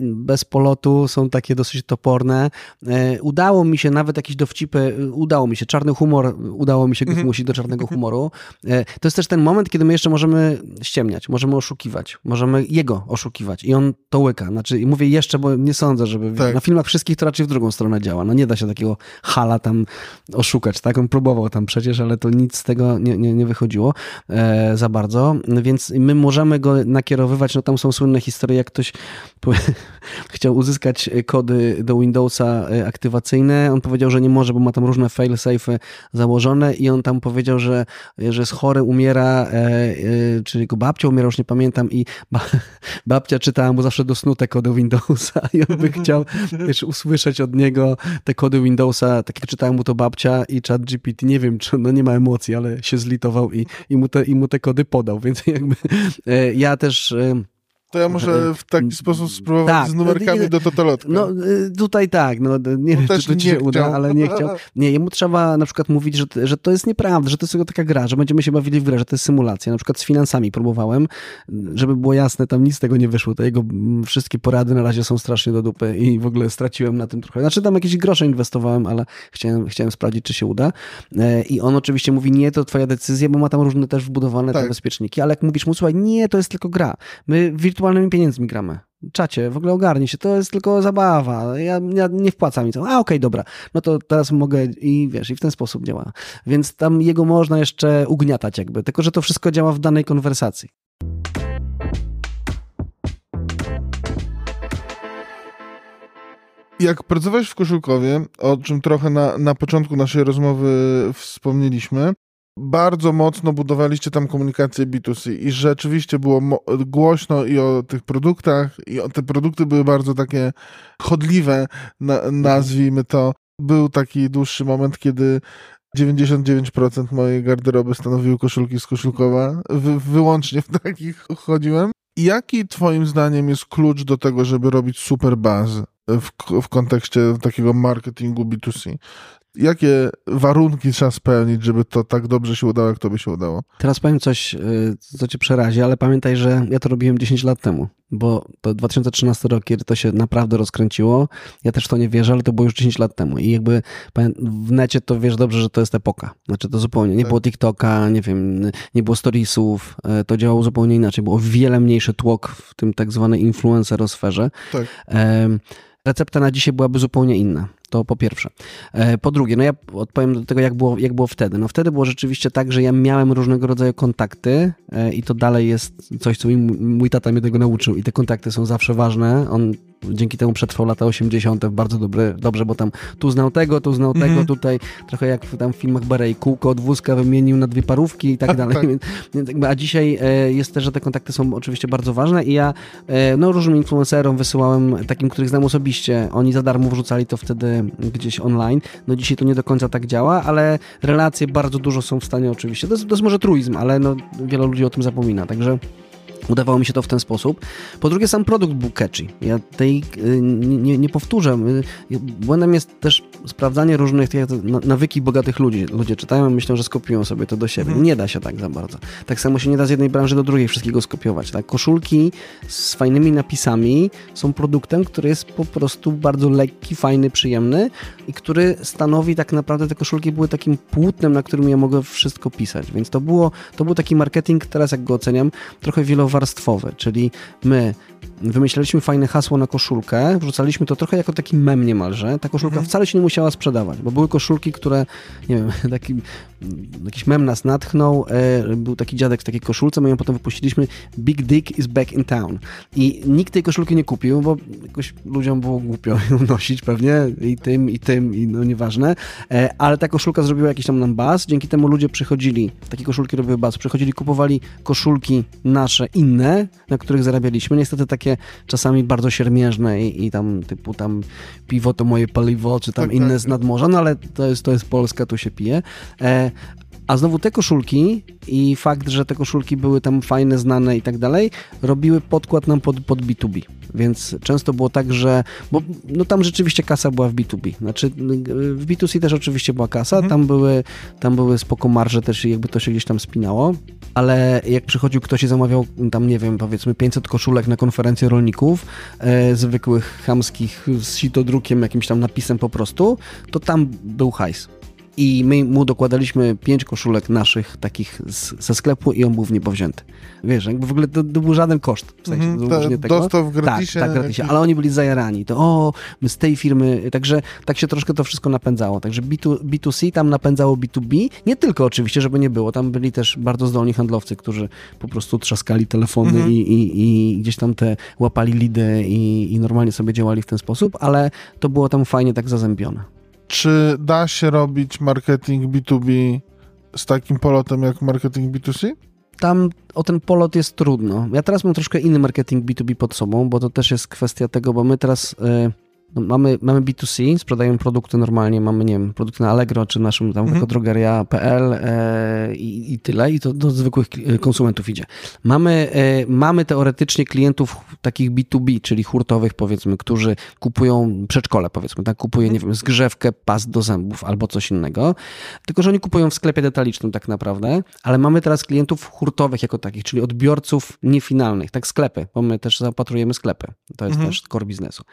bez polotu, są takie dosyć toporne. E, udało mi się nawet jakieś dowcipy, udało mi się, czarny humor, udało mi się go mhm. zmusić do czarnego humoru. E, to jest też ten moment, kiedy my jeszcze możemy ściemniać, możemy oszukiwać, możemy jego oszukiwać i on to łyka. Znaczy, mówię jeszcze, bo nie sądzę, żeby tak. na filmach wszystkich to raczej w drugą stronę działa. No nie da się takiego hala tam oszukać, tak? On próbował tam przecież, ale to nic z tego nie, nie, nie wychodziło e, za bardzo, więc my możemy możemy go nakierowywać, no tam są słynne historie, jak ktoś chciał uzyskać kody do Windowsa e, aktywacyjne, on powiedział, że nie może, bo ma tam różne fail-safe'y założone i on tam powiedział, że, że jest chory, umiera, e, e, czy jego babcia umiera, już nie pamiętam i ba, babcia czytała mu zawsze do snu te kody Windowsa i on by chciał wiesz, usłyszeć od niego te kody Windowsa, tak jak czytała mu to babcia i chat GPT, nie wiem, czy no nie ma emocji, ale się zlitował i, i, mu, te, i mu te kody podał, więc jakby ja też to ja może w taki sposób spróbować tak, z numerkami do totolotka. No y, tutaj tak, no nie wiem, czy to ci się chciał. uda, ale nie chciał. Nie, jemu trzeba na przykład mówić, że, że to jest nieprawda, że to jest tylko taka gra, że będziemy się bawili w grę, że to jest symulacja. Na przykład z finansami próbowałem, żeby było jasne, tam nic z tego nie wyszło. To jego mm, wszystkie porady na razie są strasznie do dupy i w ogóle straciłem na tym trochę. Znaczy tam jakieś grosze inwestowałem, ale chciałem, chciałem sprawdzić, czy się uda. E, I on oczywiście mówi, nie, to twoja decyzja, bo ma tam różne też wbudowane tak. te bezpieczniki, ale jak mówisz mu, słuchaj, nie, to jest tylko gra. My wirtualnie wirtualnymi pieniędzmi gramy. Czacie, w ogóle ogarnij się, to jest tylko zabawa, ja, ja nie wpłacam mi to. A okej, okay, dobra, no to teraz mogę i wiesz, i w ten sposób działa. Więc tam jego można jeszcze ugniatać jakby, tylko że to wszystko działa w danej konwersacji. Jak pracowałeś w Koszulkowie, o czym trochę na, na początku naszej rozmowy wspomnieliśmy, bardzo mocno budowaliście tam komunikację B2C i rzeczywiście było głośno i o tych produktach, i o te produkty były bardzo takie chodliwe, na, nazwijmy to. Był taki dłuższy moment, kiedy 99% mojej garderoby stanowiły koszulki z koszulkowa. Wy, wyłącznie w takich chodziłem. Jaki twoim zdaniem jest klucz do tego, żeby robić super buzz w, w kontekście takiego marketingu B2C? Jakie warunki trzeba spełnić, żeby to tak dobrze się udało, jak to by się udało? Teraz powiem coś, y, co cię przerazi, ale pamiętaj, że ja to robiłem 10 lat temu, bo to 2013 rok, kiedy to się naprawdę rozkręciło. Ja też w to nie wierzę, ale to było już 10 lat temu i jakby w necie to wiesz dobrze, że to jest epoka. Znaczy to zupełnie, nie tak. było TikToka, nie wiem, nie było storiesów, y, to działało zupełnie inaczej. Było wiele mniejszy tłok w tym tak zwanej influencerosferze. Tak. Recepta na dzisiaj byłaby zupełnie inna. To po pierwsze. E, po drugie, no ja odpowiem do tego, jak było, jak było wtedy. No wtedy było rzeczywiście tak, że ja miałem różnego rodzaju kontakty e, i to dalej jest coś, co mi, mój tata mnie tego nauczył i te kontakty są zawsze ważne. On dzięki temu przetrwał lata 80. bardzo dobry, dobrze, bo tam tu znał tego, tu znał tego, mm -hmm. tutaj trochę jak w tam w filmach Barei, kółko od wózka wymienił na dwie parówki i tak, tak dalej. Tak. A dzisiaj e, jest też, że te kontakty są oczywiście bardzo ważne i ja no, różnym influencerom wysyłałem, takim, których znam osobiście, oni za darmo wrzucali to wtedy gdzieś online. No dzisiaj to nie do końca tak działa, ale relacje bardzo dużo są w stanie oczywiście. To jest, to jest może truizm, ale no, wiele ludzi o tym zapomina, także Udawało mi się to w ten sposób. Po drugie, sam produkt był catchy. Ja tej y, nie, nie powtórzę. Y, błędem jest też sprawdzanie różnych nawyki bogatych ludzi. Ludzie czytają i myślą, że skopiują sobie to do siebie. Mhm. Nie da się tak za bardzo. Tak samo się nie da z jednej branży do drugiej wszystkiego skopiować. Tak? Koszulki z fajnymi napisami są produktem, który jest po prostu bardzo lekki, fajny, przyjemny i który stanowi tak naprawdę, te koszulki były takim płótnem, na którym ja mogę wszystko pisać. Więc to, było, to był taki marketing, teraz jak go oceniam, trochę wielowarstwowy, czyli my wymyślaliśmy fajne hasło na koszulkę, wrzucaliśmy to trochę jako taki mem niemalże. Ta koszulka mhm. wcale się nie musiała sprzedawać, bo były koszulki, które, nie wiem, taki, jakiś mem nas natchnął, e, był taki dziadek w takiej koszulce, my ją potem wypuściliśmy, Big Dick is back in town. I nikt tej koszulki nie kupił, bo jakoś ludziom było głupio ją nosić pewnie, i tym, i tym, i no nieważne, e, ale ta koszulka zrobiła jakiś tam nam baz, dzięki temu ludzie przychodzili, takie koszulki robiły baz, przychodzili, kupowali koszulki nasze, inne, na których zarabialiśmy, niestety takie czasami bardzo siermiężne i, i tam typu tam piwo to moje paliwo, czy tam tak, inne tak. z nadmorza, no ale to jest, to jest Polska, tu się pije. E, a znowu te koszulki i fakt, że te koszulki były tam fajne, znane i tak dalej, robiły podkład nam pod, pod B2B. Więc często było tak, że. Bo no tam rzeczywiście kasa była w B2B. Znaczy w B2C też oczywiście była kasa, mhm. tam, były, tam były spoko marże też i jakby to się gdzieś tam spinało, ale jak przychodził ktoś i zamawiał tam, nie wiem, powiedzmy 500 koszulek na konferencję rolników, e, zwykłych, chamskich, z sitodrukiem, jakimś tam napisem po prostu, to tam był hajs i my mu dokładaliśmy pięć koszulek naszych takich z, ze sklepu i on był w nie powzięty. Wiesz, jakby w ogóle to, to był żaden koszt. W sensie, mm, to, tego. Dostaw w gratisie. Tak, tak gratisie. Ale oni byli zajarani. To o, my z tej firmy, także tak się troszkę to wszystko napędzało. Także B2, B2C tam napędzało B2B. Nie tylko oczywiście, żeby nie było. Tam byli też bardzo zdolni handlowcy, którzy po prostu trzaskali telefony mm -hmm. i, i, i, gdzieś tam te łapali lidy i, i normalnie sobie działali w ten sposób, ale to było tam fajnie tak zazębione. Czy da się robić marketing B2B z takim polotem jak marketing B2C? Tam o ten polot jest trudno. Ja teraz mam troszkę inny marketing B2B pod sobą, bo to też jest kwestia tego, bo my teraz. Yy no mamy, mamy B2C, sprzedajemy produkty normalnie, mamy, nie wiem, produkty na Allegro, czy naszym tam mhm. drogeria.pl e, i, i, tyle, i to do zwykłych konsumentów idzie. Mamy, e, mamy teoretycznie klientów takich B2B, czyli hurtowych, powiedzmy, którzy kupują przedszkole, powiedzmy, tak, kupuje, nie wiem, zgrzewkę, pas do zębów albo coś innego, tylko, że oni kupują w sklepie detalicznym tak naprawdę, ale mamy teraz klientów hurtowych jako takich, czyli odbiorców niefinalnych, tak, sklepy, bo my też zaopatrujemy sklepy, to jest mhm. też core biznesu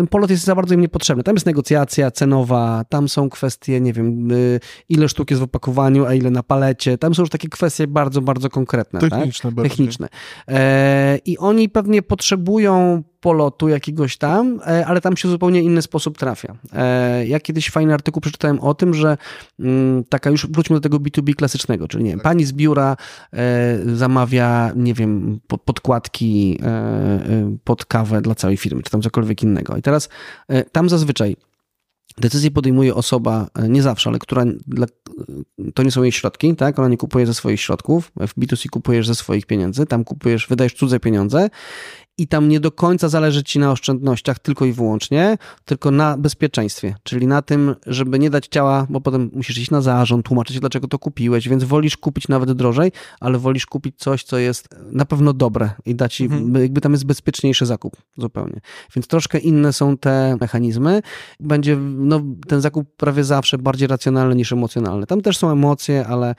ten polot jest za bardzo im niepotrzebny. Tam jest negocjacja cenowa, tam są kwestie, nie wiem, y, ile sztuk jest w opakowaniu, a ile na palecie. Tam są już takie kwestie bardzo, bardzo konkretne. Techniczne. Tak? Techniczne. E, I oni pewnie potrzebują polotu jakiegoś tam, e, ale tam się w zupełnie inny sposób trafia. E, ja kiedyś fajny artykuł przeczytałem o tym, że mm, taka już, wróćmy do tego B2B klasycznego, czyli nie wiem, pani z biura e, zamawia, nie wiem, podkładki pod kawę dla całej firmy, czy tam cokolwiek innego. I teraz tam zazwyczaj Decyzję podejmuje osoba, nie zawsze, ale która dla, to nie są jej środki, tak? Ona nie kupuje ze swoich środków. W B2C kupujesz ze swoich pieniędzy, tam kupujesz, wydajesz cudze pieniądze i tam nie do końca zależy ci na oszczędnościach tylko i wyłącznie, tylko na bezpieczeństwie, czyli na tym, żeby nie dać ciała, bo potem musisz iść na zarząd, tłumaczyć, dlaczego to kupiłeś, więc wolisz kupić nawet drożej, ale wolisz kupić coś, co jest na pewno dobre i dać ci, mhm. jakby tam jest bezpieczniejszy zakup zupełnie. Więc troszkę inne są te mechanizmy. Będzie no, ten zakup prawie zawsze bardziej racjonalny niż emocjonalny. Tam też są emocje, ale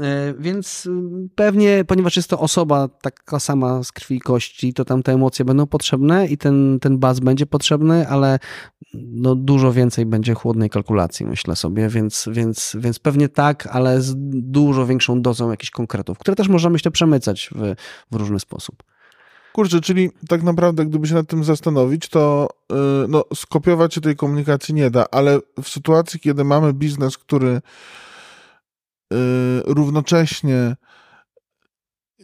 e, więc pewnie, ponieważ jest to osoba taka sama z krwi i kości, to tam te emocje będą potrzebne i ten, ten baz będzie potrzebny, ale no dużo więcej będzie chłodnej kalkulacji, myślę sobie, więc, więc, więc pewnie tak, ale z dużo większą dozą jakichś konkretów, które też można, myślę, przemycać w, w różny sposób. Kurczę, czyli tak naprawdę, gdyby się nad tym zastanowić, to yy, no, skopiować się tej komunikacji nie da, ale w sytuacji, kiedy mamy biznes, który yy, równocześnie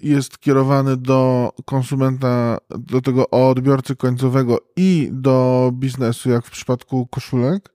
jest kierowany do konsumenta, do tego odbiorcy końcowego i do biznesu, jak w przypadku koszulek,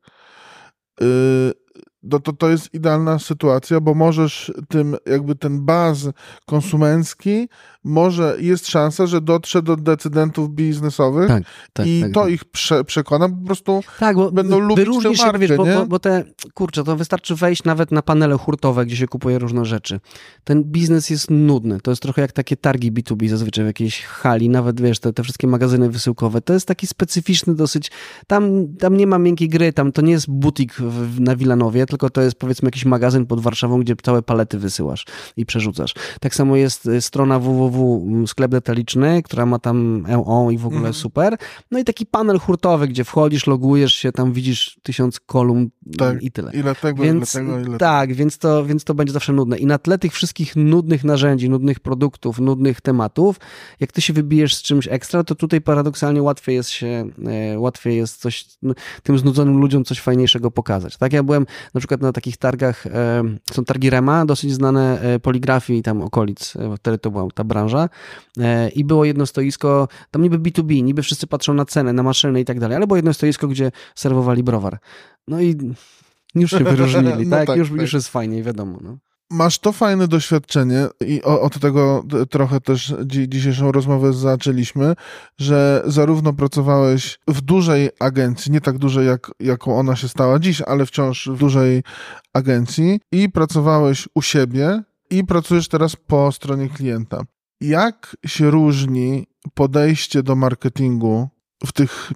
y, to, to, to jest idealna sytuacja, bo możesz tym, jakby ten baz konsumencki, może jest szansa, że dotrze do decydentów biznesowych tak, tak, i tak, to tak. ich prze, przekona, po prostu tak, bo będą lubić tę markę, wiesz, bo, bo, bo, te, kurczę, to wystarczy wejść nawet na panele hurtowe, gdzie się kupuje różne rzeczy. Ten biznes jest nudny, to jest trochę jak takie targi B2B zazwyczaj w jakiejś hali, nawet wiesz, te, te wszystkie magazyny wysyłkowe, to jest taki specyficzny dosyć, tam, tam nie ma miękkiej gry, tam to nie jest butik w, na Wilanowie, tylko to jest powiedzmy jakiś magazyn pod Warszawą, gdzie całe palety wysyłasz i przerzucasz. Tak samo jest y, strona www sklep detaliczny, która ma tam EO i w ogóle mm. super. No i taki panel hurtowy, gdzie wchodzisz, logujesz się, tam widzisz tysiąc kolumn tak, i tyle. Ile tego, więc, ile tego, ile Tak, więc to, więc to będzie zawsze nudne. I na tle tych wszystkich nudnych narzędzi, nudnych produktów, nudnych tematów, jak ty się wybijesz z czymś ekstra, to tutaj paradoksalnie łatwiej jest się, e, łatwiej jest coś, no, tym znudzonym ludziom coś fajniejszego pokazać. Tak, ja byłem na przykład na takich targach, e, są targi Rema, dosyć znane e, poligrafii i tam okolic, wtedy to była ta branża i było jedno stoisko, tam niby B2B, niby wszyscy patrzą na cenę, na maszyny i tak dalej, ale było jedno stoisko, gdzie serwowali browar. No i już się wyróżnili, no tak? tak? Już, tak. już jest fajnie, wiadomo. No. Masz to fajne doświadczenie i od tego trochę też dzisiejszą rozmowę zaczęliśmy, że zarówno pracowałeś w dużej agencji, nie tak dużej jak, jaką ona się stała dziś, ale wciąż w dużej agencji i pracowałeś u siebie i pracujesz teraz po stronie klienta. Jak się różni podejście do marketingu w tych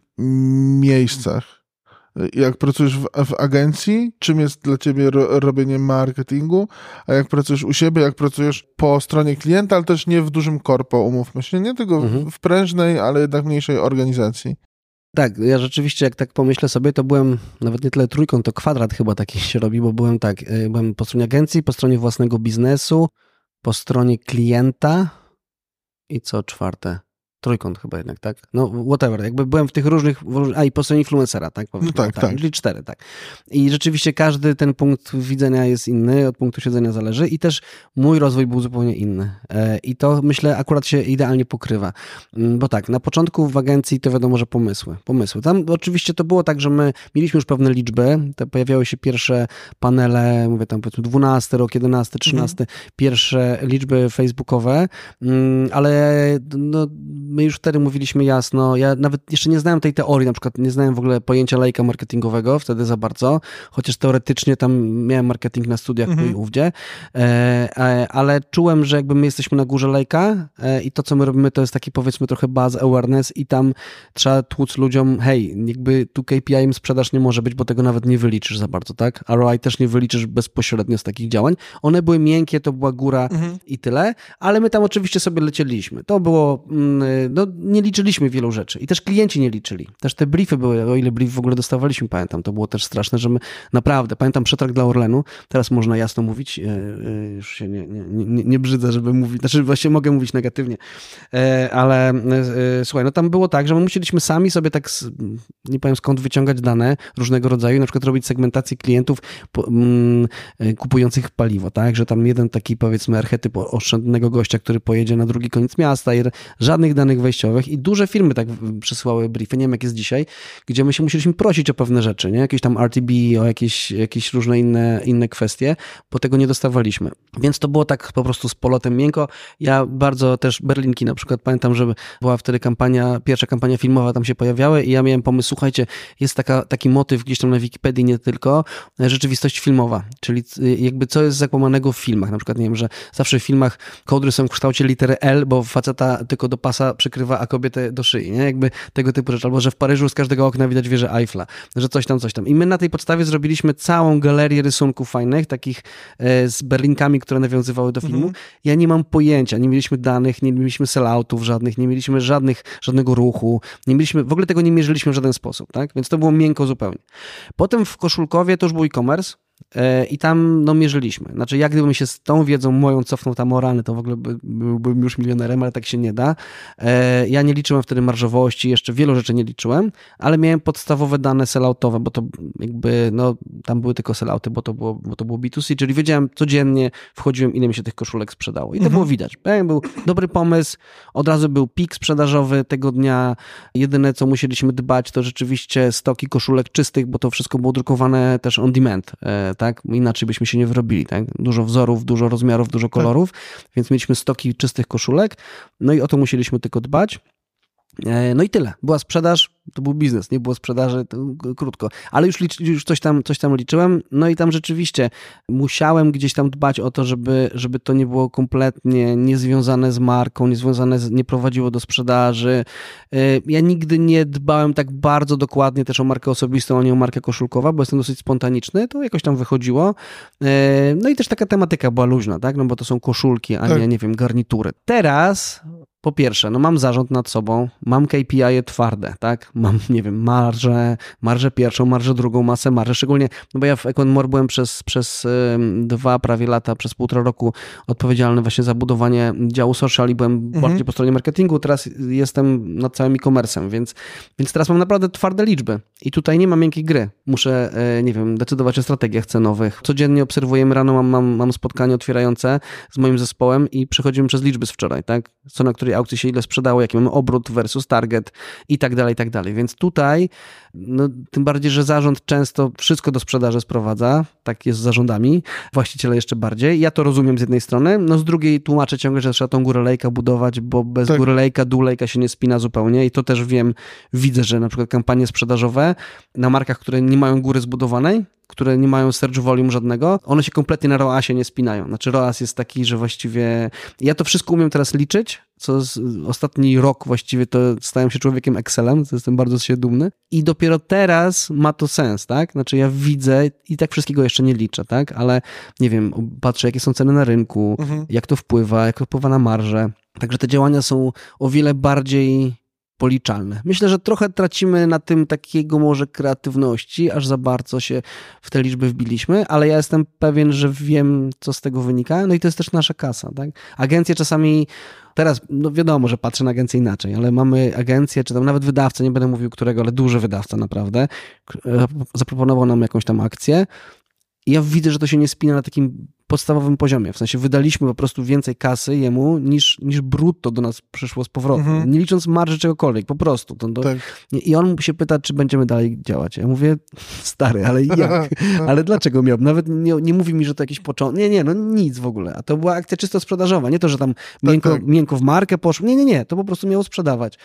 miejscach? Jak pracujesz w, w, agencji, czym jest dla ciebie ro, robienie marketingu, a jak pracujesz u siebie, jak pracujesz po stronie klienta, ale też nie w dużym korpo, umówmy się, nie tylko mhm. w prężnej, ale jednak mniejszej organizacji. Tak, ja rzeczywiście jak tak pomyślę sobie, to byłem nawet nie tyle trójką, to kwadrat chyba taki się robi, bo byłem tak, y, byłem po stronie agencji, po stronie własnego biznesu, po stronie klienta i co czwarte? Trójkąt chyba jednak, tak? No, whatever. Jakby byłem w tych różnych. A i po stronie influencera, tak? Powiedzmy, no tak, tak, tak. Czyli cztery, tak. I rzeczywiście każdy ten punkt widzenia jest inny, od punktu siedzenia zależy, i też mój rozwój był zupełnie inny. E, I to myślę akurat się idealnie pokrywa. Mm, bo tak, na początku w agencji to wiadomo, że pomysły. Pomysły. Tam oczywiście to było tak, że my mieliśmy już pewne liczby. Te pojawiały się pierwsze panele, mówię tam powiedzmy 12 rok, 11, 13, mhm. pierwsze liczby facebookowe, mm, ale no my już wtedy mówiliśmy jasno, ja nawet jeszcze nie znałem tej teorii, na przykład nie znałem w ogóle pojęcia lejka marketingowego wtedy za bardzo, chociaż teoretycznie tam miałem marketing na studiach mhm. tu i ówdzie, e, e, ale czułem, że jakby my jesteśmy na górze lejka e, i to, co my robimy, to jest taki powiedzmy trochę buzz awareness i tam trzeba tłuc ludziom, hej, jakby tu KPI-em sprzedaż nie może być, bo tego nawet nie wyliczysz za bardzo, tak? ROI też nie wyliczysz bezpośrednio z takich działań. One były miękkie, to była góra mhm. i tyle, ale my tam oczywiście sobie lecieliśmy. To było mm, no, nie liczyliśmy wielu rzeczy i też klienci nie liczyli. Też te briefy były, o ile brief w ogóle dostawaliśmy, pamiętam, to było też straszne, że my naprawdę, pamiętam przetarg dla Orlenu, teraz można jasno mówić, e, e, już się nie, nie, nie, nie brzydzę, żeby mówić, znaczy właśnie mogę mówić negatywnie, e, ale słuchaj, no tam było tak, że my musieliśmy sami sobie tak, nie powiem skąd wyciągać dane różnego rodzaju, na przykład robić segmentację klientów mm, kupujących paliwo, tak, że tam jeden taki powiedzmy archetyp oszczędnego gościa, który pojedzie na drugi koniec miasta i żadnych danych danych wejściowych i duże firmy tak przesyłały briefy, nie wiem jak jest dzisiaj, gdzie my się musieliśmy prosić o pewne rzeczy, nie? Jakieś tam RTB, o jakieś, jakieś różne inne, inne kwestie, bo tego nie dostawaliśmy. Więc to było tak po prostu z polotem miękko. Ja bardzo też Berlinki na przykład pamiętam, że była wtedy kampania, pierwsza kampania filmowa tam się pojawiały i ja miałem pomysł, słuchajcie, jest taka, taki motyw gdzieś tam na Wikipedii, nie tylko, rzeczywistość filmowa, czyli jakby co jest zakłamanego w filmach. Na przykład, nie wiem, że zawsze w filmach kołdry są w kształcie litery L, bo faceta tylko do pasa przykrywa, a kobietę do szyi, nie? Jakby tego typu rzeczy. Albo, że w Paryżu z każdego okna widać wieżę Eiffla, że coś tam, coś tam. I my na tej podstawie zrobiliśmy całą galerię rysunków fajnych, takich e, z berlinkami, które nawiązywały do filmu. Mhm. Ja nie mam pojęcia, nie mieliśmy danych, nie mieliśmy selloutów żadnych, nie mieliśmy żadnych, żadnego ruchu, nie mieliśmy, w ogóle tego nie mierzyliśmy w żaden sposób, tak? Więc to było miękko zupełnie. Potem w Koszulkowie to już był e-commerce, I tam no, mierzyliśmy. Znaczy, jak gdybym się z tą wiedzą moją cofnął tam moralny, to w ogóle by, byłbym już milionerem, ale tak się nie da. E, ja nie liczyłem wtedy marżowości, jeszcze wielu rzeczy nie liczyłem, ale miałem podstawowe dane selloutowe, bo to jakby, no, tam były tylko sellouty, bo to było, bo to było B2C, czyli wiedziałem codziennie, wchodziłem, ile mi się tych koszulek sprzedało. I to mhm. było widać. Był dobry pomysł, od razu był pik sprzedażowy tego dnia. Jedyne, co musieliśmy dbać, to rzeczywiście stoki koszulek czystych, bo to wszystko było drukowane też on demand e, tak? Inaczej byśmy się nie wyrobili, tak? Dużo wzorów, dużo rozmiarów, dużo kolorów, tak. więc mieliśmy stoki czystych koszulek, no i o to musieliśmy tylko dbać. E, no i tyle. Była sprzedaż, to był biznes, nie było sprzedaży, krótko. Ale już, licz, już coś, tam, coś tam liczyłem, no i tam rzeczywiście musiałem gdzieś tam dbać o to, żeby, żeby to nie było kompletnie niezwiązane z marką, niezwiązane z, nie prowadziło do sprzedaży. E, ja nigdy nie dbałem tak bardzo dokładnie też o markę osobistą, a nie o markę koszulkową, bo jestem dosyć spontaniczny, to jakoś tam wychodziło. E, no i też taka tematyka była luźna, tak? No bo to są koszulki, a tak. nie, nie wiem, garnitury. Teraz po pierwsze, no mam zarząd nad sobą, mam KPI -e twarde, tak? Mam, nie wiem, marżę, marżę pierwszą, marżę drugą, masę marży, szczególnie, no bo ja w Econmore byłem przez, przez dwa prawie lata, przez półtora roku odpowiedzialny właśnie za budowanie działu social i byłem mhm. bardziej po stronie marketingu, teraz jestem nad całym e-commerce'em, więc, więc teraz mam naprawdę twarde liczby i tutaj nie ma miękkiej gry. Muszę, e, nie wiem, decydować o strategiach cenowych. Codziennie obserwujemy, rano mam, mam, mam spotkanie otwierające z moim zespołem i przechodzimy przez liczby z wczoraj, tak? Co na której której aukcji się ile sprzedało, jaki mamy obrót versus target i tak dalej, i tak dalej. Więc tutaj, no, tym bardziej, że zarząd często wszystko do sprzedaży sprowadza, tak jest z zarządami, właściciele jeszcze bardziej. Ja to rozumiem z jednej strony, no z drugiej tłumaczę ciągle, że trzeba tą górę lejka budować, bo bez tak. góry lejka dół lejka się nie spina zupełnie i to też wiem, widzę, że na przykład kampanie sprzedażowe na markach, które nie mają góry zbudowanej, które nie mają search volume żadnego, one się kompletnie na ROASie nie spinają. Znaczy ROAS jest taki, że właściwie ja to wszystko umiem teraz liczyć, co z, ostatni rok właściwie to stałem się człowiekiem Excelem, to jestem bardzo się dumny i dopiero teraz ma to sens, tak? Znaczy ja widzę i tak wszystkiego jeszcze nie liczę, tak? Ale nie wiem, patrzę jakie są ceny na rynku, mhm. jak to wpływa, jak to wpływa na marżę. Także te działania są o wiele bardziej policzalne. Myślę, że trochę tracimy na tym takiego może kreatywności, aż za bardzo się w te liczby wbiliśmy, ale ja jestem pewien, że wiem, co z tego wynika. No i to jest też nasza kasa. Tak? Agencje czasami teraz, no wiadomo, że patrzę na agencję inaczej, ale mamy agencję, czy tam nawet wydawcę, nie będę mówił którego, ale duży wydawca naprawdę, zaproponował nam jakąś tam akcję i ja widzę, że to się nie spina na takim podstawowym poziomie. W sensie wydaliśmy po prostu więcej kasy jemu niż, niż brutto do nas przyszło z powrotem. Mhm. Nie licząc marży czegokolwiek, po prostu. To, to, tak. I on się pyta, czy będziemy dalej działać. Ja mówię, stary, ale jak? ale dlaczego miał? Nawet nie, nie mówi mi, że to jakiś początek. Nie, nie, no nic w ogóle. A to była akcja czysto sprzedażowa. Nie to, że tam tak, miękko, tak. miękko w markę poszło. Nie, nie, nie. To po prostu miało sprzedawać.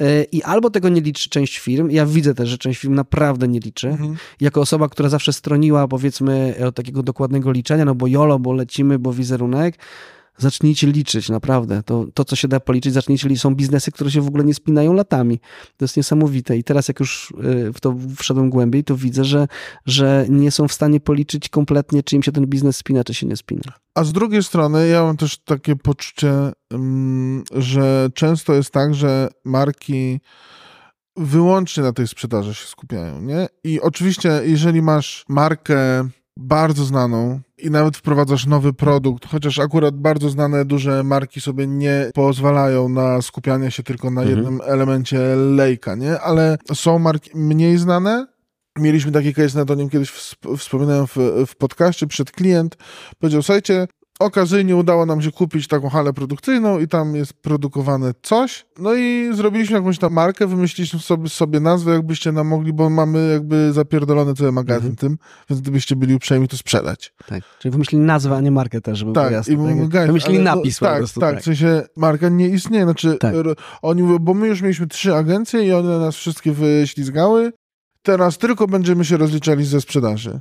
E, I albo tego nie liczy część firm, ja widzę też, że część firm naprawdę nie liczy. Mhm. Jako osoba, która zawsze stroniła, powiedzmy, od takiego dokładnego liczenia, no bo jolo, bo lecimy, bo wizerunek, zacznijcie liczyć, naprawdę. To, to, co się da policzyć, zacznijcie liczyć. Są biznesy, które się w ogóle nie spinają latami. To jest niesamowite. I teraz, jak już y, w to wszedłem głębiej, to widzę, że, że nie są w stanie policzyć kompletnie, czy im się ten biznes spina, czy się nie spina. A z drugiej strony, ja mam też takie poczucie, mm, że często jest tak, że marki wyłącznie na tej sprzedaży się skupiają, nie? I oczywiście, jeżeli masz markę bardzo znaną i nawet wprowadzasz nowy produkt, chociaż akurat bardzo znane duże marki sobie nie pozwalają na skupianie się tylko na mhm. jednym elemencie lejka, nie? Ale są marki mniej znane, Mieliśmy taki case, na to nim kiedyś wspominałem w, w podcaście, przed klient powiedział, słuchajcie, okazyjnie udało nam się kupić taką halę produkcyjną i tam jest produkowane coś. No i zrobiliśmy jakąś tam markę, wymyśliliśmy sobie, sobie nazwę, jakbyście nam mogli, bo mamy jakby zapierdolony cały magazyn mhm. tym, więc gdybyście byli uprzejmi to sprzedać. Tak, czyli wymyślili nazwę, a nie markę też, żeby tak, było jasne. I tak? Wymyślili ale, napis no, tak, prostu, tak, tak, w sensie marka nie istnieje, znaczy tak. oni, bo my już mieliśmy trzy agencje i one nas wszystkie wyślizgały, teraz tylko będziemy się rozliczali ze sprzedaży.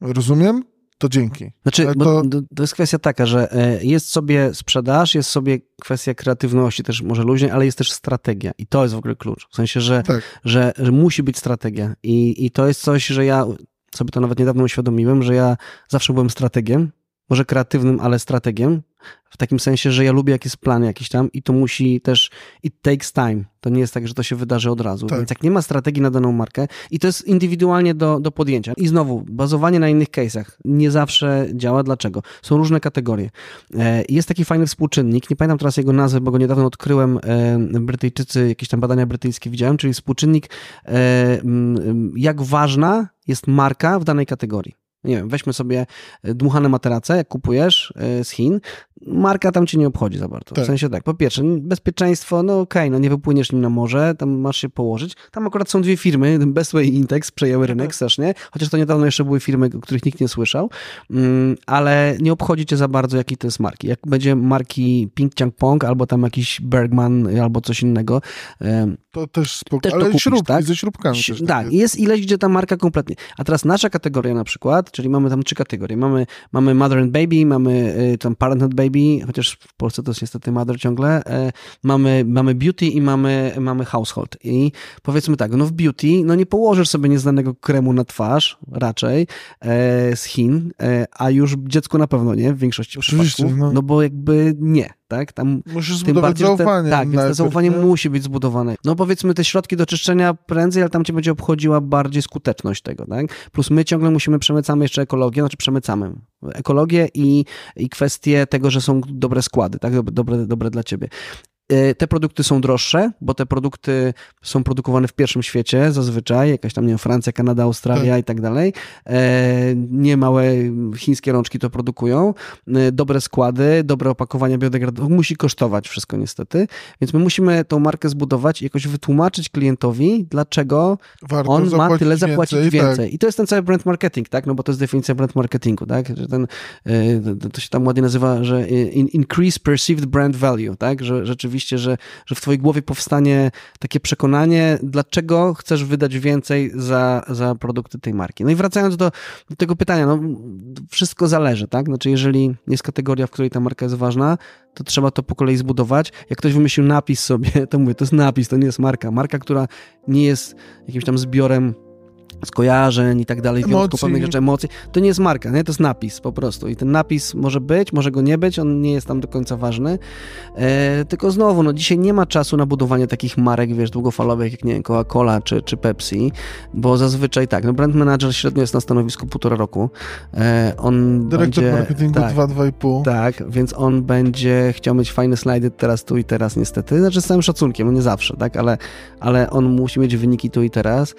Rozumiem? To dzięki. Znaczy, to... to... jest kwestia taka, że e, jest sobie sprzedaż, jest sobie kwestia kreatywności też może luźniej, ale jest też strategia i to jest w ogóle klucz. W sensie, że, tak. że, że musi być strategia i, i to jest coś, że ja sobie to nawet niedawno uświadomiłem, że ja zawsze byłem strategiem, może kreatywnym, ale strategiem, w takim sensie, że ja lubię jakiś plan jakiś tam i to musi też, it takes time. To nie jest tak, że to się wydarzy od razu. Tak. Więc jak nie ma strategii na daną markę i to jest indywidualnie do, do podjęcia. I znowu, bazowanie na innych case'ach nie zawsze działa. Dlaczego? Są różne kategorie. E, jest taki fajny współczynnik, nie pamiętam teraz jego nazwy, bo go niedawno odkryłem. E, Brytyjczycy, jakieś tam badania brytyjskie widziałem, czyli współczynnik, e, jak ważna jest marka w danej kategorii. Nie wiem, weźmy sobie dmuchane materace, jak kupujesz z Chin, marka tam cię nie obchodzi za bardzo. Tak. W sensie tak, po pierwsze, bezpieczeństwo, no okej, okay, no nie wypłyniesz nim na morze, tam masz się położyć. Tam akurat są dwie firmy, Bestway i Intex przejęły rynek tak. strasznie, chociaż to niedawno jeszcze były firmy, o których nikt nie słyszał, mm, ale nie obchodzi cię za bardzo, jaki to jest marki. Jak będzie marki Pink Chang Pong, albo tam jakiś Bergman, albo coś innego, to też spoko, też ale kupisz, śrubki, tak? ze śrubkami tak, tak jest. ileś, gdzie ta marka kompletnie. A teraz nasza kategoria na przykład, czyli mamy tam trzy kategorie. Mamy, mamy Mother and Baby, mamy y, tam Parent and Baby, chociaż w Polsce to jest niestety Mother ciągle. E, mamy, mamy Beauty i mamy, mamy Household. I powiedzmy tak, no w Beauty, no nie położysz sobie nieznanego kremu na twarz, raczej, e, z Chin, e, a już dziecku na pewno nie, w większości Oczywiście, przypadków. No. no bo jakby nie tak? Tam, Musisz zbudować bardziej, zaufanie. Te, tak, więc to zaufanie nie? musi być zbudowane. No powiedzmy te środki do czyszczenia prędzej, ale tam cię będzie obchodziła bardziej skuteczność tego, tak? Plus my ciągle musimy, przemycamy jeszcze ekologię, znaczy przemycamy ekologię i, i kwestię tego, że są dobre składy, tak? Dobre, dobre dla ciebie. E, te produkty są droższe, bo te produkty są produkowane w pierwszym świecie zazwyczaj, jakaś tam, nie wiem, Francja, Kanada, Australia tak. i tak dalej. E, nie małe chińskie rączki to produkują. E, dobre składy, dobre opakowania biodegradowalne. Musi kosztować wszystko niestety, więc my musimy tą markę zbudować i jakoś wytłumaczyć klientowi, dlaczego Warto on ma tyle zapłacić więcej. więcej. Tak. I to jest ten cały brand marketing, tak? No bo to jest definicja brand marketingu, tak? Że ten, to się tam ładnie nazywa, że increase perceived brand value, tak? Że rzeczywiście rzeczywiście, że, że w twojej głowie powstanie takie przekonanie, dlaczego chcesz wydać więcej za, za produkty tej marki. No i wracając do, do tego pytania, no wszystko zależy, tak? Znaczy, jeżeli jest kategoria, w której ta marka jest ważna, to trzeba to po kolei zbudować. Jak ktoś wymyślił napis sobie, to mówię, to jest napis, to nie jest marka. Marka, która nie jest jakimś tam zbiorem skojarzeń i tak dalej, związku pewnych rzeczy, emocji. To nie jest marka, nie? to jest napis po prostu. I ten napis może być, może go nie być, on nie jest tam do końca ważny. E, tylko znowu, no dzisiaj nie ma czasu na budowanie takich marek, wiesz, długofalowych, jak nie wiem, Coca-Cola czy, czy Pepsi, bo zazwyczaj tak, no brand manager średnio jest na stanowisku półtora roku. E, on Dyrektor będzie, marketingu tak, 2-2,5. Tak, więc on będzie chciał mieć fajne slajdy teraz, tu i teraz niestety. Znaczy z całym szacunkiem, no nie zawsze, tak, ale, ale on musi mieć wyniki tu i teraz.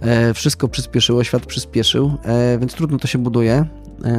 E, wszystko przyspieszyło, świat przyspieszył, e, więc trudno to się buduje. E,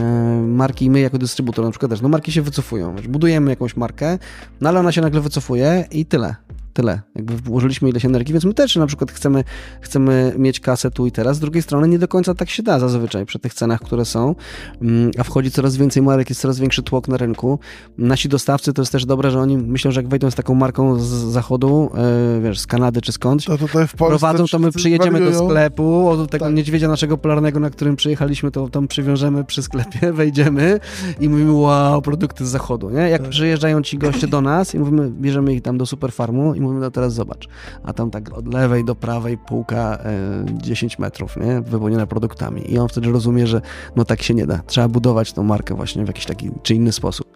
marki i my jako dystrybutor na przykład też, no marki się wycofują. Budujemy jakąś markę, no ale ona się nagle wycofuje i tyle tyle. Jakby włożyliśmy ileś energii, więc my też na przykład chcemy, chcemy mieć kasę tu i teraz. Z drugiej strony nie do końca tak się da zazwyczaj przy tych cenach, które są, mm, a wchodzi coraz więcej marek, jest coraz większy tłok na rynku. Nasi dostawcy to jest też dobre, że oni myślą, że jak wejdą z taką marką z zachodu, yy, wiesz, z Kanady czy skądś, to tutaj w Polsce prowadzą, to my przyjedziemy do sklepu, od tego tak. niedźwiedzia naszego polarnego, na którym przyjechaliśmy, to tam przywiążemy przy sklepie, wejdziemy i mówimy, wow, produkty z zachodu, nie? Jak tak. przyjeżdżają ci goście do nas i mówimy, bierzemy ich tam do superfarmu i mówimy, no teraz zobacz, a tam tak od lewej do prawej półka e, 10 metrów, nie, wypełniona produktami. I on wtedy rozumie, że no tak się nie da, trzeba budować tą markę właśnie w jakiś taki czy inny sposób.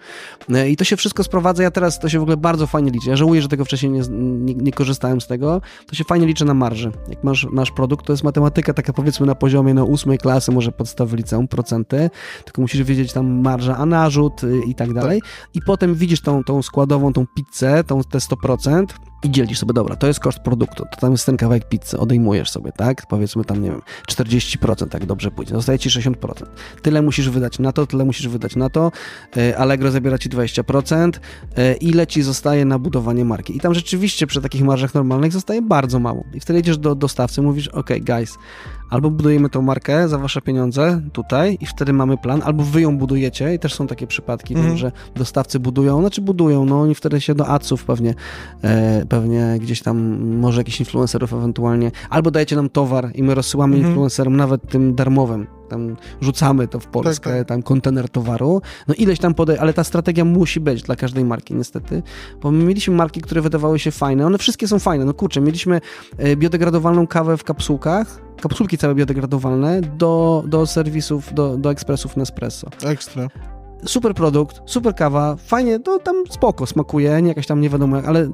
E, I to się wszystko sprowadza, ja teraz to się w ogóle bardzo fajnie liczy, ja żałuję, że tego wcześniej nie, nie, nie korzystałem z tego, to się fajnie liczy na marży. Jak masz nasz produkt, to jest matematyka taka powiedzmy na poziomie no ósmej klasy, może podstawy liceum, procenty, tylko musisz wiedzieć tam marża, a narzut y, i tak dalej. I potem widzisz tą, tą składową, tą pizzę, tą, te 100%, i dzielisz sobie, dobra, to jest koszt produktu, to tam jest ten kawałek pizzy, odejmujesz sobie, tak? Powiedzmy tam, nie wiem, 40%, tak dobrze pójdzie, zostaje ci 60%. Tyle musisz wydać na to, tyle musisz wydać na to, e, Allegro zabiera ci 20%, e, ile ci zostaje na budowanie marki. I tam rzeczywiście przy takich marżach normalnych zostaje bardzo mało. I wtedy idziesz do dostawcy, mówisz, ok, guys, albo budujemy tą markę za wasze pieniądze tutaj i wtedy mamy plan, albo wy ją budujecie i też są takie przypadki, mm. że dostawcy budują, znaczy budują, no oni wtedy się do aców pewnie, e, pewnie gdzieś tam, może jakichś influencerów ewentualnie, albo dajecie nam towar i my rozsyłamy mm. influencerom nawet tym darmowym, tam rzucamy to w Polskę, tak, tak. tam kontener towaru, no ileś tam podaj, ale ta strategia musi być dla każdej marki niestety, bo my mieliśmy marki, które wydawały się fajne, one wszystkie są fajne, no kurczę, mieliśmy e, biodegradowalną kawę w kapsułkach, kapsułki całe biodegradowalne do, do serwisów, do, do ekspresów Nespresso. Ekstra super produkt, super kawa, fajnie, to tam spoko smakuje, nie jakaś tam nie wiadomo jak, ale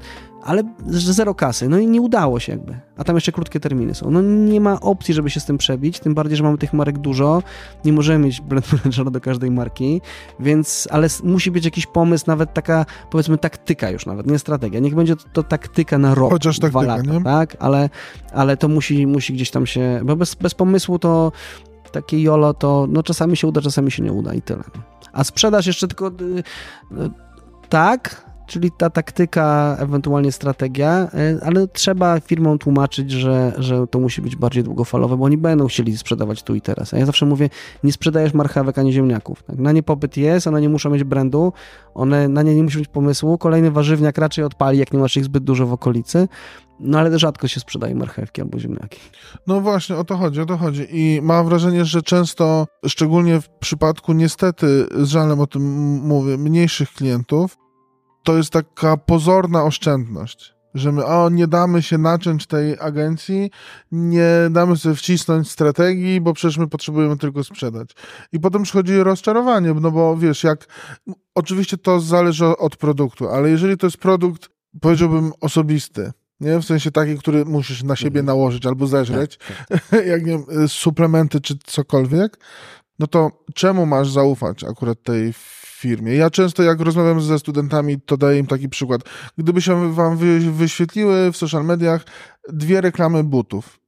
ale zero kasy, no i nie udało się jakby. A tam jeszcze krótkie terminy są. No nie ma opcji, żeby się z tym przebić, tym bardziej, że mamy tych marek dużo, nie możemy mieć brand managera do każdej marki, więc, ale musi być jakiś pomysł, nawet taka, powiedzmy, taktyka już nawet, nie strategia. Niech będzie to, to taktyka na rok, Chociaż taktyka, lata, nie? tak? Ale, ale to musi, musi gdzieś tam się, bo bez, bez pomysłu to takie jolo to no czasami się uda, czasami się nie uda i tyle. A sprzedaż jeszcze tylko y, y, tak, czyli ta taktyka, ewentualnie strategia, y, ale trzeba firmom tłumaczyć, że, że to musi być bardziej długofalowe, bo oni będą chcieli sprzedawać tu i teraz. A ja zawsze mówię, nie sprzedajesz marchewek ani ziemniaków. Tak? Na nie popyt jest, one nie muszą mieć brandu, one, na nie nie musi mieć pomysłu. Kolejny warzywniak raczej odpali, jak nie masz ich zbyt dużo w okolicy. No ale rzadko się sprzedaje marchewki albo ziemniaki. No właśnie, o to chodzi, o to chodzi. I mam wrażenie, że często, szczególnie w przypadku niestety, z żalem o tym mówię, mniejszych klientów, to jest taka pozorna oszczędność. Że my, o, nie damy się naciąć tej agencji, nie damy sobie wcisnąć strategii, bo przecież my potrzebujemy tylko sprzedać. I potem przychodzi rozczarowanie, no bo wiesz, jak, oczywiście to zależy od produktu, ale jeżeli to jest produkt, powiedziałbym, osobisty, nie? W sensie taki, który musisz na siebie mhm. nałożyć albo zeżreć, tak, tak. jak nie wiem, suplementy czy cokolwiek, no to czemu masz zaufać akurat tej firmie? Ja często jak rozmawiam ze studentami, to daję im taki przykład. Gdyby się wam wyświetliły w social mediach dwie reklamy butów.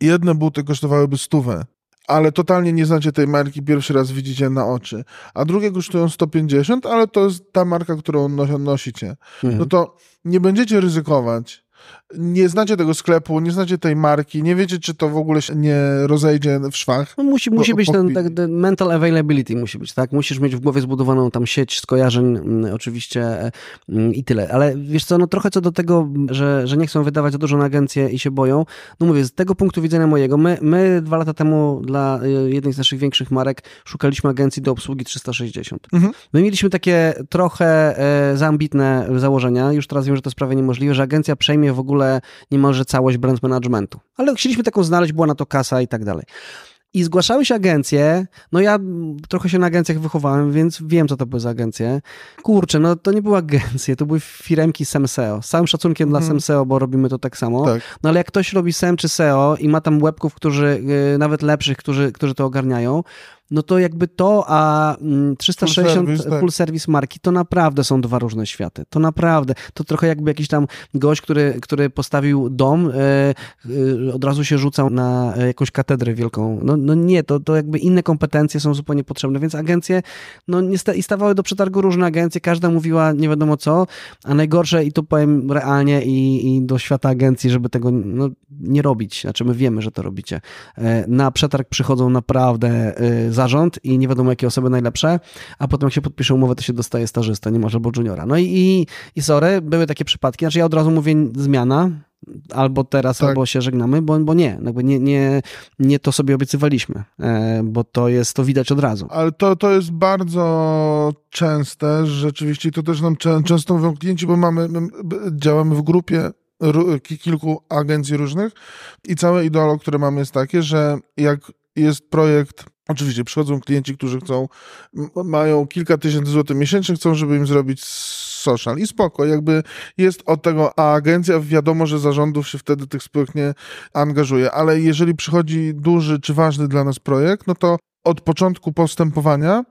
Jedne buty kosztowałyby stówę, ale totalnie nie znacie tej marki, pierwszy raz widzicie na oczy, a drugie kosztują 150, ale to jest ta marka, którą nosicie. Mhm. No to nie będziecie ryzykować nie znacie tego sklepu, nie znacie tej marki, nie wiecie, czy to w ogóle się nie rozejdzie w szwach. No musi, musi być ten, ten, mental availability, musi być, tak? Musisz mieć w głowie zbudowaną tam sieć skojarzeń, mm, oczywiście mm, i tyle. Ale wiesz co, no trochę co do tego, że, że nie chcą wydawać za dużo na agencję i się boją, no mówię, z tego punktu widzenia mojego, my, my dwa lata temu dla y, jednej z naszych większych marek szukaliśmy agencji do obsługi 360. Mhm. My mieliśmy takie trochę e, zaambitne założenia, już teraz wiem, że to jest prawie niemożliwe, że agencja przejmie w ogóle niemalże całość brand managementu. Ale chcieliśmy taką znaleźć, była na to kasa i tak dalej. I zgłaszały się agencje, no ja trochę się na agencjach wychowałem, więc wiem, co to były za agencje. Kurczę, no to nie były agencje, to były firemki SEO. Z całym szacunkiem mm. dla SEO, bo robimy to tak samo. Tak. No ale jak ktoś robi SEM czy SEO i ma tam webków, którzy, yy, nawet lepszych, którzy, którzy to ogarniają, no to jakby to, a 360 full service, tak. full service marki, to naprawdę są dwa różne światy. To naprawdę, to trochę jakby jakiś tam gość, który, który postawił dom, yy, yy, od razu się rzucał na jakąś katedrę wielką. No, no nie, to, to jakby inne kompetencje są zupełnie potrzebne, więc agencje, no niestety, i stawały do przetargu różne agencje, każda mówiła nie wiadomo co, a najgorsze, i tu powiem realnie, i, i do świata agencji, żeby tego no, nie robić, znaczy my wiemy, że to robicie. Na przetarg przychodzą naprawdę zarząd i nie wiadomo, jakie osoby najlepsze, a potem jak się podpisze umowę, to się dostaje stażysta, nie może albo juniora. No i, i, i sorry, były takie przypadki, znaczy ja od razu mówię zmiana, albo teraz, tak. albo się żegnamy, bo, bo nie, jakby nie, nie, nie to sobie obiecywaliśmy, e, bo to jest, to widać od razu. Ale to, to jest bardzo częste, rzeczywiście to też nam często mówią klienci, bo mamy, działamy w grupie kilku agencji różnych i całe ideolo, które mamy jest takie, że jak jest projekt Oczywiście przychodzą klienci, którzy chcą, mają kilka tysięcy złotych miesięcznie, chcą, żeby im zrobić social i spoko, jakby jest od tego, a agencja wiadomo, że zarządów się wtedy tych spółek nie angażuje, ale jeżeli przychodzi duży czy ważny dla nas projekt, no to od początku postępowania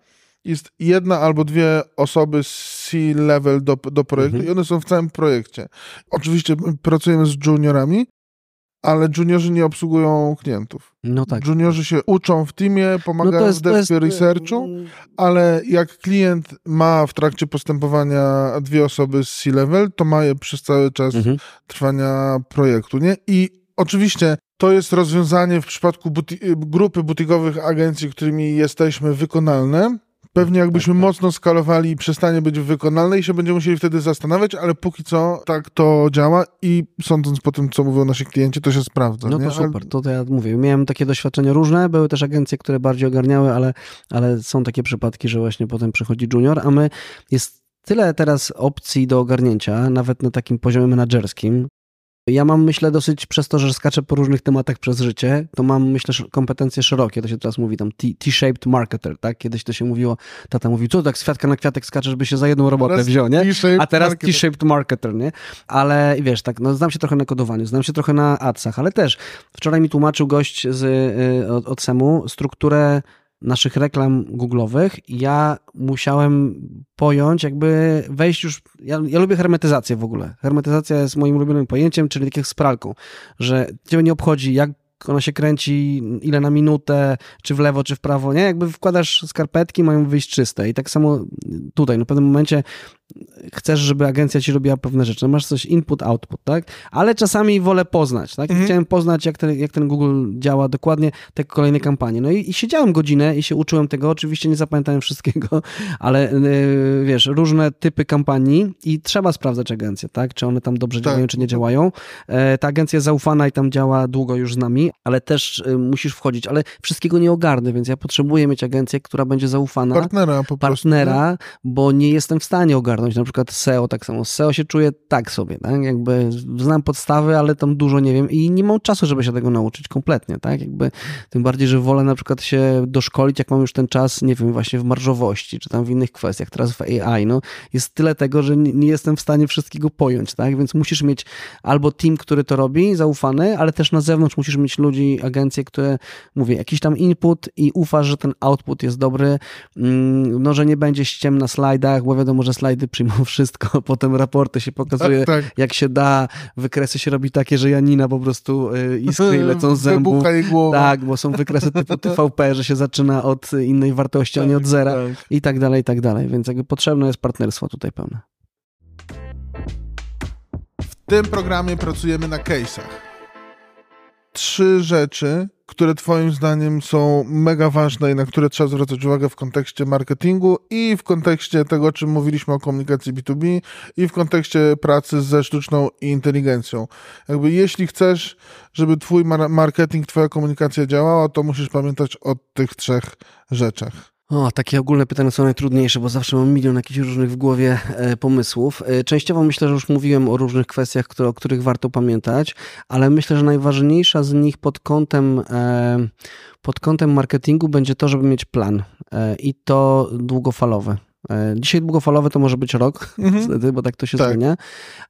jest jedna albo dwie osoby z C-level do, do projektu mhm. i one są w całym projekcie. Oczywiście pracujemy z juniorami, ale juniorzy nie obsługują klientów. No tak. Juniorzy się uczą w teamie, pomagają no w devie researchu, mm. ale jak klient ma w trakcie postępowania dwie osoby z C-level, to ma je przez cały czas mhm. trwania projektu, nie? I oczywiście to jest rozwiązanie w przypadku buti grupy butikowych agencji, którymi jesteśmy, wykonalne, Pewnie jakbyśmy tak, tak. mocno skalowali przestanie być wykonalne i się będziemy musieli wtedy zastanawiać, ale póki co tak to działa i sądząc po tym, co mówią nasi klienci, to się sprawdza. No nie? to super, to, to ja mówię, miałem takie doświadczenia różne, były też agencje, które bardziej ogarniały, ale, ale są takie przypadki, że właśnie potem przychodzi junior, a my jest tyle teraz opcji do ogarnięcia, nawet na takim poziomie menedżerskim, ja mam, myślę, dosyć przez to, że skaczę po różnych tematach przez życie, to mam, myślę, kompetencje szerokie, to się teraz mówi tam T-shaped marketer, tak? Kiedyś to się mówiło, tata mówił, co tak z kwiatka na kwiatek skaczesz, żeby się za jedną robotę teraz wziął, nie? A teraz T-shaped marketer, nie? Ale wiesz, tak, no znam się trochę na kodowaniu, znam się trochę na adsach, ale też wczoraj mi tłumaczył gość z, y, od, od SEMu strukturę naszych reklam googlowych, ja musiałem pojąć, jakby wejść już. Ja, ja, lubię hermetyzację w ogóle. Hermetyzacja jest moim ulubionym pojęciem, czyli tak jak z pralką, że ciebie nie obchodzi, jak ona się kręci ile na minutę, czy w lewo, czy w prawo, nie? Jakby wkładasz skarpetki, mają wyjść czyste i tak samo tutaj, no w pewnym momencie chcesz, żeby agencja ci robiła pewne rzeczy. No masz coś input, output, tak? Ale czasami wolę poznać, tak? Mhm. Chciałem poznać, jak ten, jak ten Google działa dokładnie, te kolejne kampanie. No i, i siedziałem godzinę i się uczyłem tego. Oczywiście nie zapamiętałem wszystkiego, ale yy, wiesz, różne typy kampanii i trzeba sprawdzać agencje, tak? Czy one tam dobrze tak. działają, czy nie działają. E, ta agencja jest zaufana i tam działa długo już z nami, ale też y, musisz wchodzić, ale wszystkiego nie ogarnę, więc ja potrzebuję mieć agencję, która będzie zaufana. Partnera po prostu. Partnera, bo nie jestem w stanie ogarnąć ogarnąć, na przykład SEO tak samo. SEO się czuje tak sobie, tak? Jakby znam podstawy, ale tam dużo nie wiem i nie mam czasu, żeby się tego nauczyć kompletnie, tak? Jakby tym bardziej, że wolę na przykład się doszkolić, jak mam już ten czas, nie wiem, właśnie w marżowości, czy tam w innych kwestiach, teraz w AI, no jest tyle tego, że nie, jestem w stanie wszystkiego pojąć, tak? Więc musisz mieć albo team, który to robi, zaufany, ale też na zewnątrz musisz mieć ludzi, agencje, które, mówię, jakiś tam input i ufasz, że ten output jest dobry, mm, no, że nie będzie ściem na slajdach, bo wiadomo, że slajdy przyjmą wszystko, potem raporty się pokazuje, tak, tak. jak się da, wykresy się robi takie, że Janina po prostu y, iskry lecą z zębów. Tak, bo są wykresy typu TVP, że się zaczyna od innej wartości, a nie od tak, zera tak. i tak dalej, i tak dalej. Więc jakby potrzebne jest partnerstwo tutaj pełne. W tym programie pracujemy na case'ach. Trzy rzeczy, które Twoim zdaniem są mega ważne i na które trzeba zwracać uwagę w kontekście marketingu i w kontekście tego, o czym mówiliśmy o komunikacji B2B i w kontekście pracy ze sztuczną inteligencją. Jakby jeśli chcesz, żeby Twój marketing, Twoja komunikacja działała, to musisz pamiętać o tych trzech rzeczach. O, takie ogólne pytania są najtrudniejsze, bo zawsze mam milion jakichś różnych w głowie e, pomysłów. E, częściowo myślę, że już mówiłem o różnych kwestiach, które, o których warto pamiętać, ale myślę, że najważniejsza z nich pod kątem, e, pod kątem marketingu będzie to, żeby mieć plan i to długofalowy. E, dzisiaj długofalowe to może być rok, mhm. bo tak to się tak. zmienia,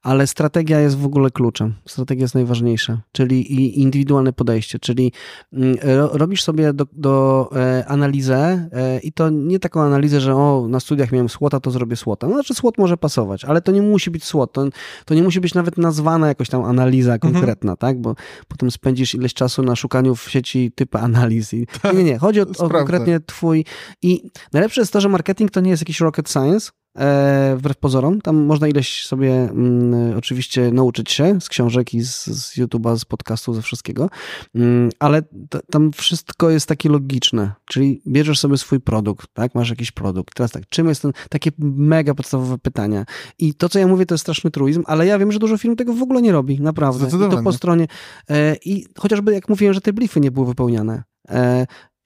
ale strategia jest w ogóle kluczem. Strategia jest najważniejsza, czyli indywidualne podejście, czyli mm, robisz sobie do, do e, analizę e, i to nie taką analizę, że o, na studiach miałem słota, to zrobię słota. No, znaczy słot może pasować, ale to nie musi być słot, to, to nie musi być nawet nazwana jakoś tam analiza mhm. konkretna, mhm. tak, bo potem spędzisz ileś czasu na szukaniu w sieci typu analiz. I, nie, nie, nie, chodzi o, o konkretnie twój i najlepsze jest to, że marketing to nie jest jakiś rocket science, e, wbrew pozorom. Tam można ileś sobie mm, oczywiście nauczyć się z książek i z, z YouTube'a, z podcastu, ze wszystkiego, mm, ale t, tam wszystko jest takie logiczne, czyli bierzesz sobie swój produkt, tak? Masz jakiś produkt. Teraz tak, czym jest ten, takie mega podstawowe pytania. I to, co ja mówię, to jest straszny truizm, ale ja wiem, że dużo firm tego w ogóle nie robi, naprawdę. I to po stronie. E, I chociażby, jak mówiłem, że te briefy nie były wypełniane.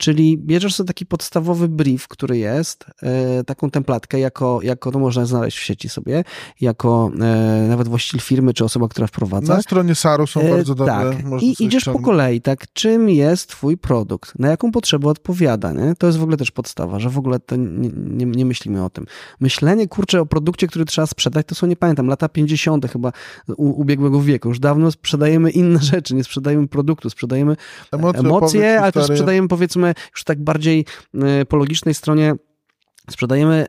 Czyli bierzesz sobie taki podstawowy brief, który jest, e, taką templatkę, jako, jako to można znaleźć w sieci sobie, jako e, nawet właściciel firmy, czy osoba, która wprowadza. Na stronie SARU są e, bardzo dobre. Tak. I idziesz po kolei, tak, czym jest twój produkt, na jaką potrzebę odpowiada, nie? To jest w ogóle też podstawa, że w ogóle to nie, nie, nie myślimy o tym. Myślenie, kurczę, o produkcie, który trzeba sprzedać, to są, nie pamiętam, lata 50. chyba u, ubiegłego wieku. Już dawno sprzedajemy inne rzeczy, nie sprzedajemy produktu, sprzedajemy emocje, emocje ale też sprzedajemy, powiedzmy, już tak bardziej e, po logicznej stronie Sprzedajemy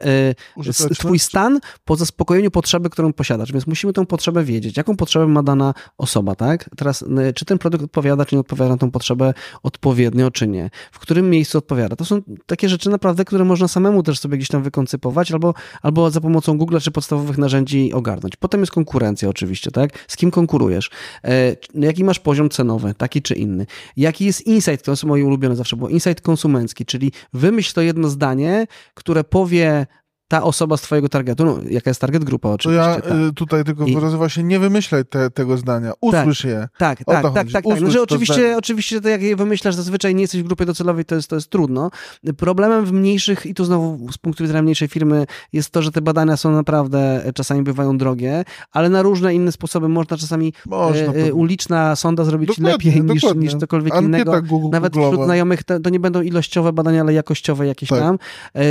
y, twój stan po zaspokojeniu potrzeby, którą posiadasz, więc musimy tę potrzebę wiedzieć. Jaką potrzebę ma dana osoba, tak? Teraz, y, czy ten produkt odpowiada, czy nie odpowiada na tą potrzebę odpowiednio, czy nie? W którym miejscu odpowiada? To są takie rzeczy naprawdę, które można samemu też sobie gdzieś tam wykoncypować, albo, albo za pomocą Google, czy podstawowych narzędzi ogarnąć. Potem jest konkurencja oczywiście, tak? Z kim konkurujesz? E, jaki masz poziom cenowy, taki czy inny? Jaki jest insight, to jest moje ulubione zawsze było, insight konsumencki, czyli wymyśl to jedno zdanie, które powie ta osoba z twojego targetu, no, jaka jest target grupa oczywiście. To ja tak. Y, tutaj tylko I... wyrażę właśnie, nie wymyślaj te, tego zdania, usłysz tak, je. Tak, tak, tak, tak, tak. No, że oczywiście, oczywiście to jak je wymyślasz, zazwyczaj nie jesteś w grupie docelowej, to jest, to jest trudno. Problemem w mniejszych, i tu znowu z punktu widzenia mniejszej firmy, jest to, że te badania są naprawdę, e, czasami bywają drogie, ale na różne inne sposoby można czasami można, e, e uliczna sonda zrobić dokładnie, lepiej niż, niż cokolwiek Ankieta innego. Google, Nawet wśród znajomych to, to, nie będą ilościowe badania, ale jakościowe jakieś tak. tam.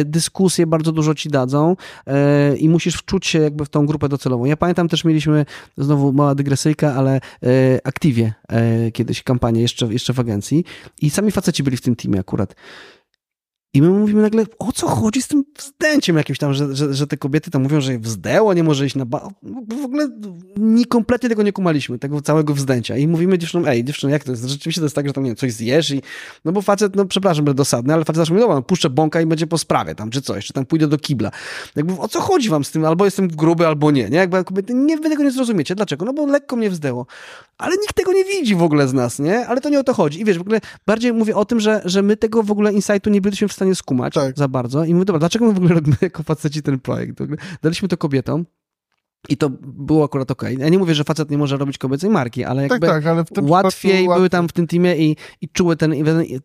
Dyskusje bardzo dużo ci dadzą dadzą e, i musisz wczuć się jakby w tą grupę docelową. Ja pamiętam też mieliśmy, znowu mała dygresyjka, ale e, Aktywie e, kiedyś kampanię jeszcze, jeszcze w agencji i sami faceci byli w tym teamie akurat. I my mówimy nagle, o co chodzi z tym wzdęciem jakimś tam, że, że, że te kobiety tam mówią, że wzdęło, nie może iść na ba... W ogóle nie, kompletnie tego nie kumaliśmy, tego całego wzdęcia. I mówimy dziewczynom, ej, dziewczyny, jak to jest? Rzeczywiście to jest tak, że tam, nie wiem, coś zjesz i... No bo facet, no przepraszam, będę dosadny, ale facet zawsze mówi, dobra, no, puszczę bąka i będzie po sprawie tam, czy coś, czy tam pójdę do kibla. Jakby o co chodzi wam z tym? Albo jestem gruby, albo nie, nie? Jakby kobiety, nie, wy tego nie zrozumiecie. Dlaczego? No bo lekko mnie wzdęło. Ale nikt tego nie widzi w ogóle z nas, nie? Ale to nie o to chodzi. I wiesz, w ogóle bardziej mówię o tym, że, że my tego w ogóle insightu nie byliśmy w stanie skumać tak. za bardzo. I mówię, dobra, dlaczego my w ogóle robimy jako faceci ten projekt? Daliśmy to kobietom. I to było akurat ok. Ja nie mówię, że facet nie może robić kobiecej marki, ale tak, jakby tak, tak, ale łatwiej były tam w tym teamie i, i czuły ten,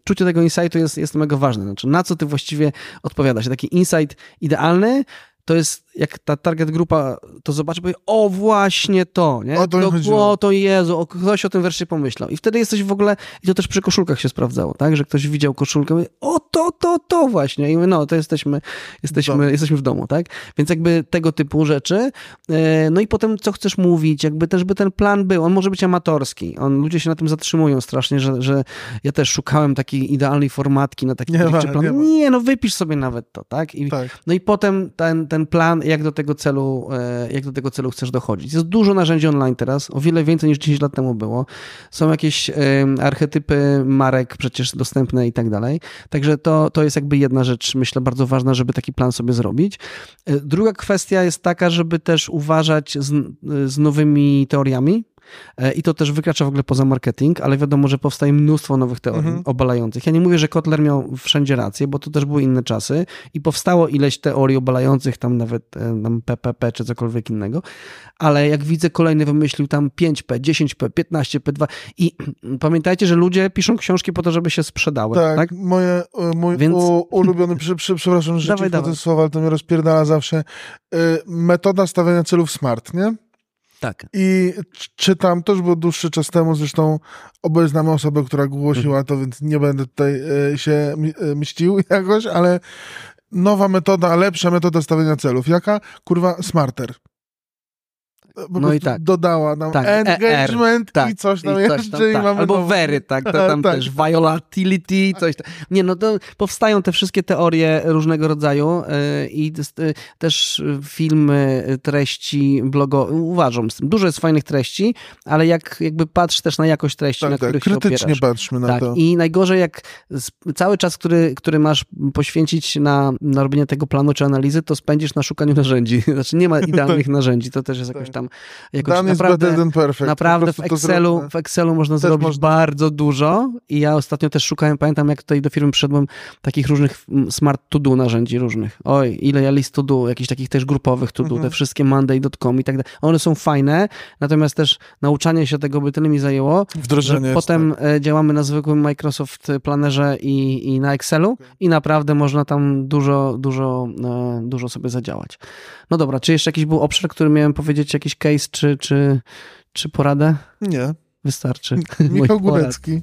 czucie tego insightu jest, jest mega ważne. Znaczy, na co ty właściwie odpowiadasz? Taki insight idealny to jest jak ta target grupa to zobaczy, powie, o właśnie to, nie? O to, to, o, to Jezu, o, ktoś o tym wreszcie pomyślał. I wtedy jesteś w ogóle, i to też przy koszulkach się sprawdzało, tak? Że ktoś widział koszulkę, mówi, o to, to, to właśnie. I my, no, to jesteśmy, jesteśmy, jesteśmy w domu, tak? Więc jakby tego typu rzeczy. E, no i potem co chcesz mówić, jakby też by ten plan był, on może być amatorski. On, ludzie się na tym zatrzymują strasznie, że, że ja też szukałem takiej idealnej formatki na taki nie, ma, plan. Nie, nie, no wypisz sobie nawet to, tak? I, tak. No i potem ten, ten plan, jak do tego celu, e, jak do tego celu chcesz dochodzić. Jest dużo narzędzi online teraz, o wiele więcej niż 10 lat temu było. Są jakieś archetypy marek przecież dostępne i tak dalej. Także to, to jest jakby jedna rzecz, myślę, bardzo ważna, żeby taki plan sobie zrobić. E, druga kwestia jest taka, żeby też uważać z, z nowymi teoriami, E, I to też wykracza w ogóle poza marketing, ale wiadomo, że powstaje mnóstwo nowych teorii mhm. obalających. Ja nie mówię, że Kotler miał wszędzie rację, bo to też były inne czasy i powstało ileś teorii obalających, tam nawet e, tam PPP czy cokolwiek innego, ale jak widzę, kolejny wymyślił tam 5P, 10P, 15P2 i pamiętajcie, że ludzie piszą książki po to, żeby się sprzedały. Tak, tak? Moje, e, mój Więc... u, ulubiony, przy, przy, przepraszam, że dawaj, dawaj. te słowa, ale to mnie rozpierdala zawsze, metoda stawiania celów smart, nie? Tak. I czytam, to już było dłuższy czas temu, zresztą oboje znamy osobę, która głosiła to, więc nie będę tutaj e, się e, mścił jakoś, ale nowa metoda, lepsza metoda stawiania celów. Jaka? Kurwa, smarter no i tak. dodała nam tak, engagement tak, i coś tam i coś jeszcze. Tam, tak. Albo very, tak, to tam tak. też volatility, coś tam. Nie, no to powstają te wszystkie teorie różnego rodzaju yy, i yy, też filmy, treści, blogo, uważam, dużo jest fajnych treści, ale jak jakby patrz też na jakość treści, tak, na tak, których krytycznie się opierasz. patrzmy na to. I najgorzej jak cały czas, który, który masz poświęcić na, na robienie tego planu czy analizy, to spędzisz na szukaniu narzędzi. Znaczy nie ma idealnych narzędzi, to też jest jakoś tam jakoś Dan naprawdę, perfect. naprawdę w Excelu, w Excelu można zrobić można... bardzo dużo i ja ostatnio też szukałem, pamiętam jak tutaj do firmy przyszedłem, takich różnych smart to-do narzędzi różnych. Oj, ile ja list to-do, jakichś takich też grupowych to-do, mhm. te wszystkie monday.com i tak dalej. One są fajne, natomiast też nauczanie się tego by tyle mi zajęło, Wdrożenie potem tak. E, działamy na zwykłym Microsoft Planerze i, i na Excelu okay. i naprawdę można tam dużo, dużo, e, dużo sobie zadziałać. No dobra, czy jeszcze jakiś był obszar, który miałem powiedzieć, jakiś case czy, czy, czy poradę? Nie. Wystarczy. Michał Górecki.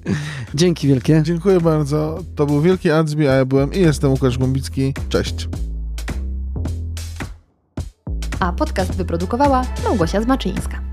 Dzięki wielkie. Dziękuję bardzo. To był Wielki Adsby, a ja byłem i jestem Łukasz Gombicki. Cześć. A podcast wyprodukowała Małgosia Zmaczyńska.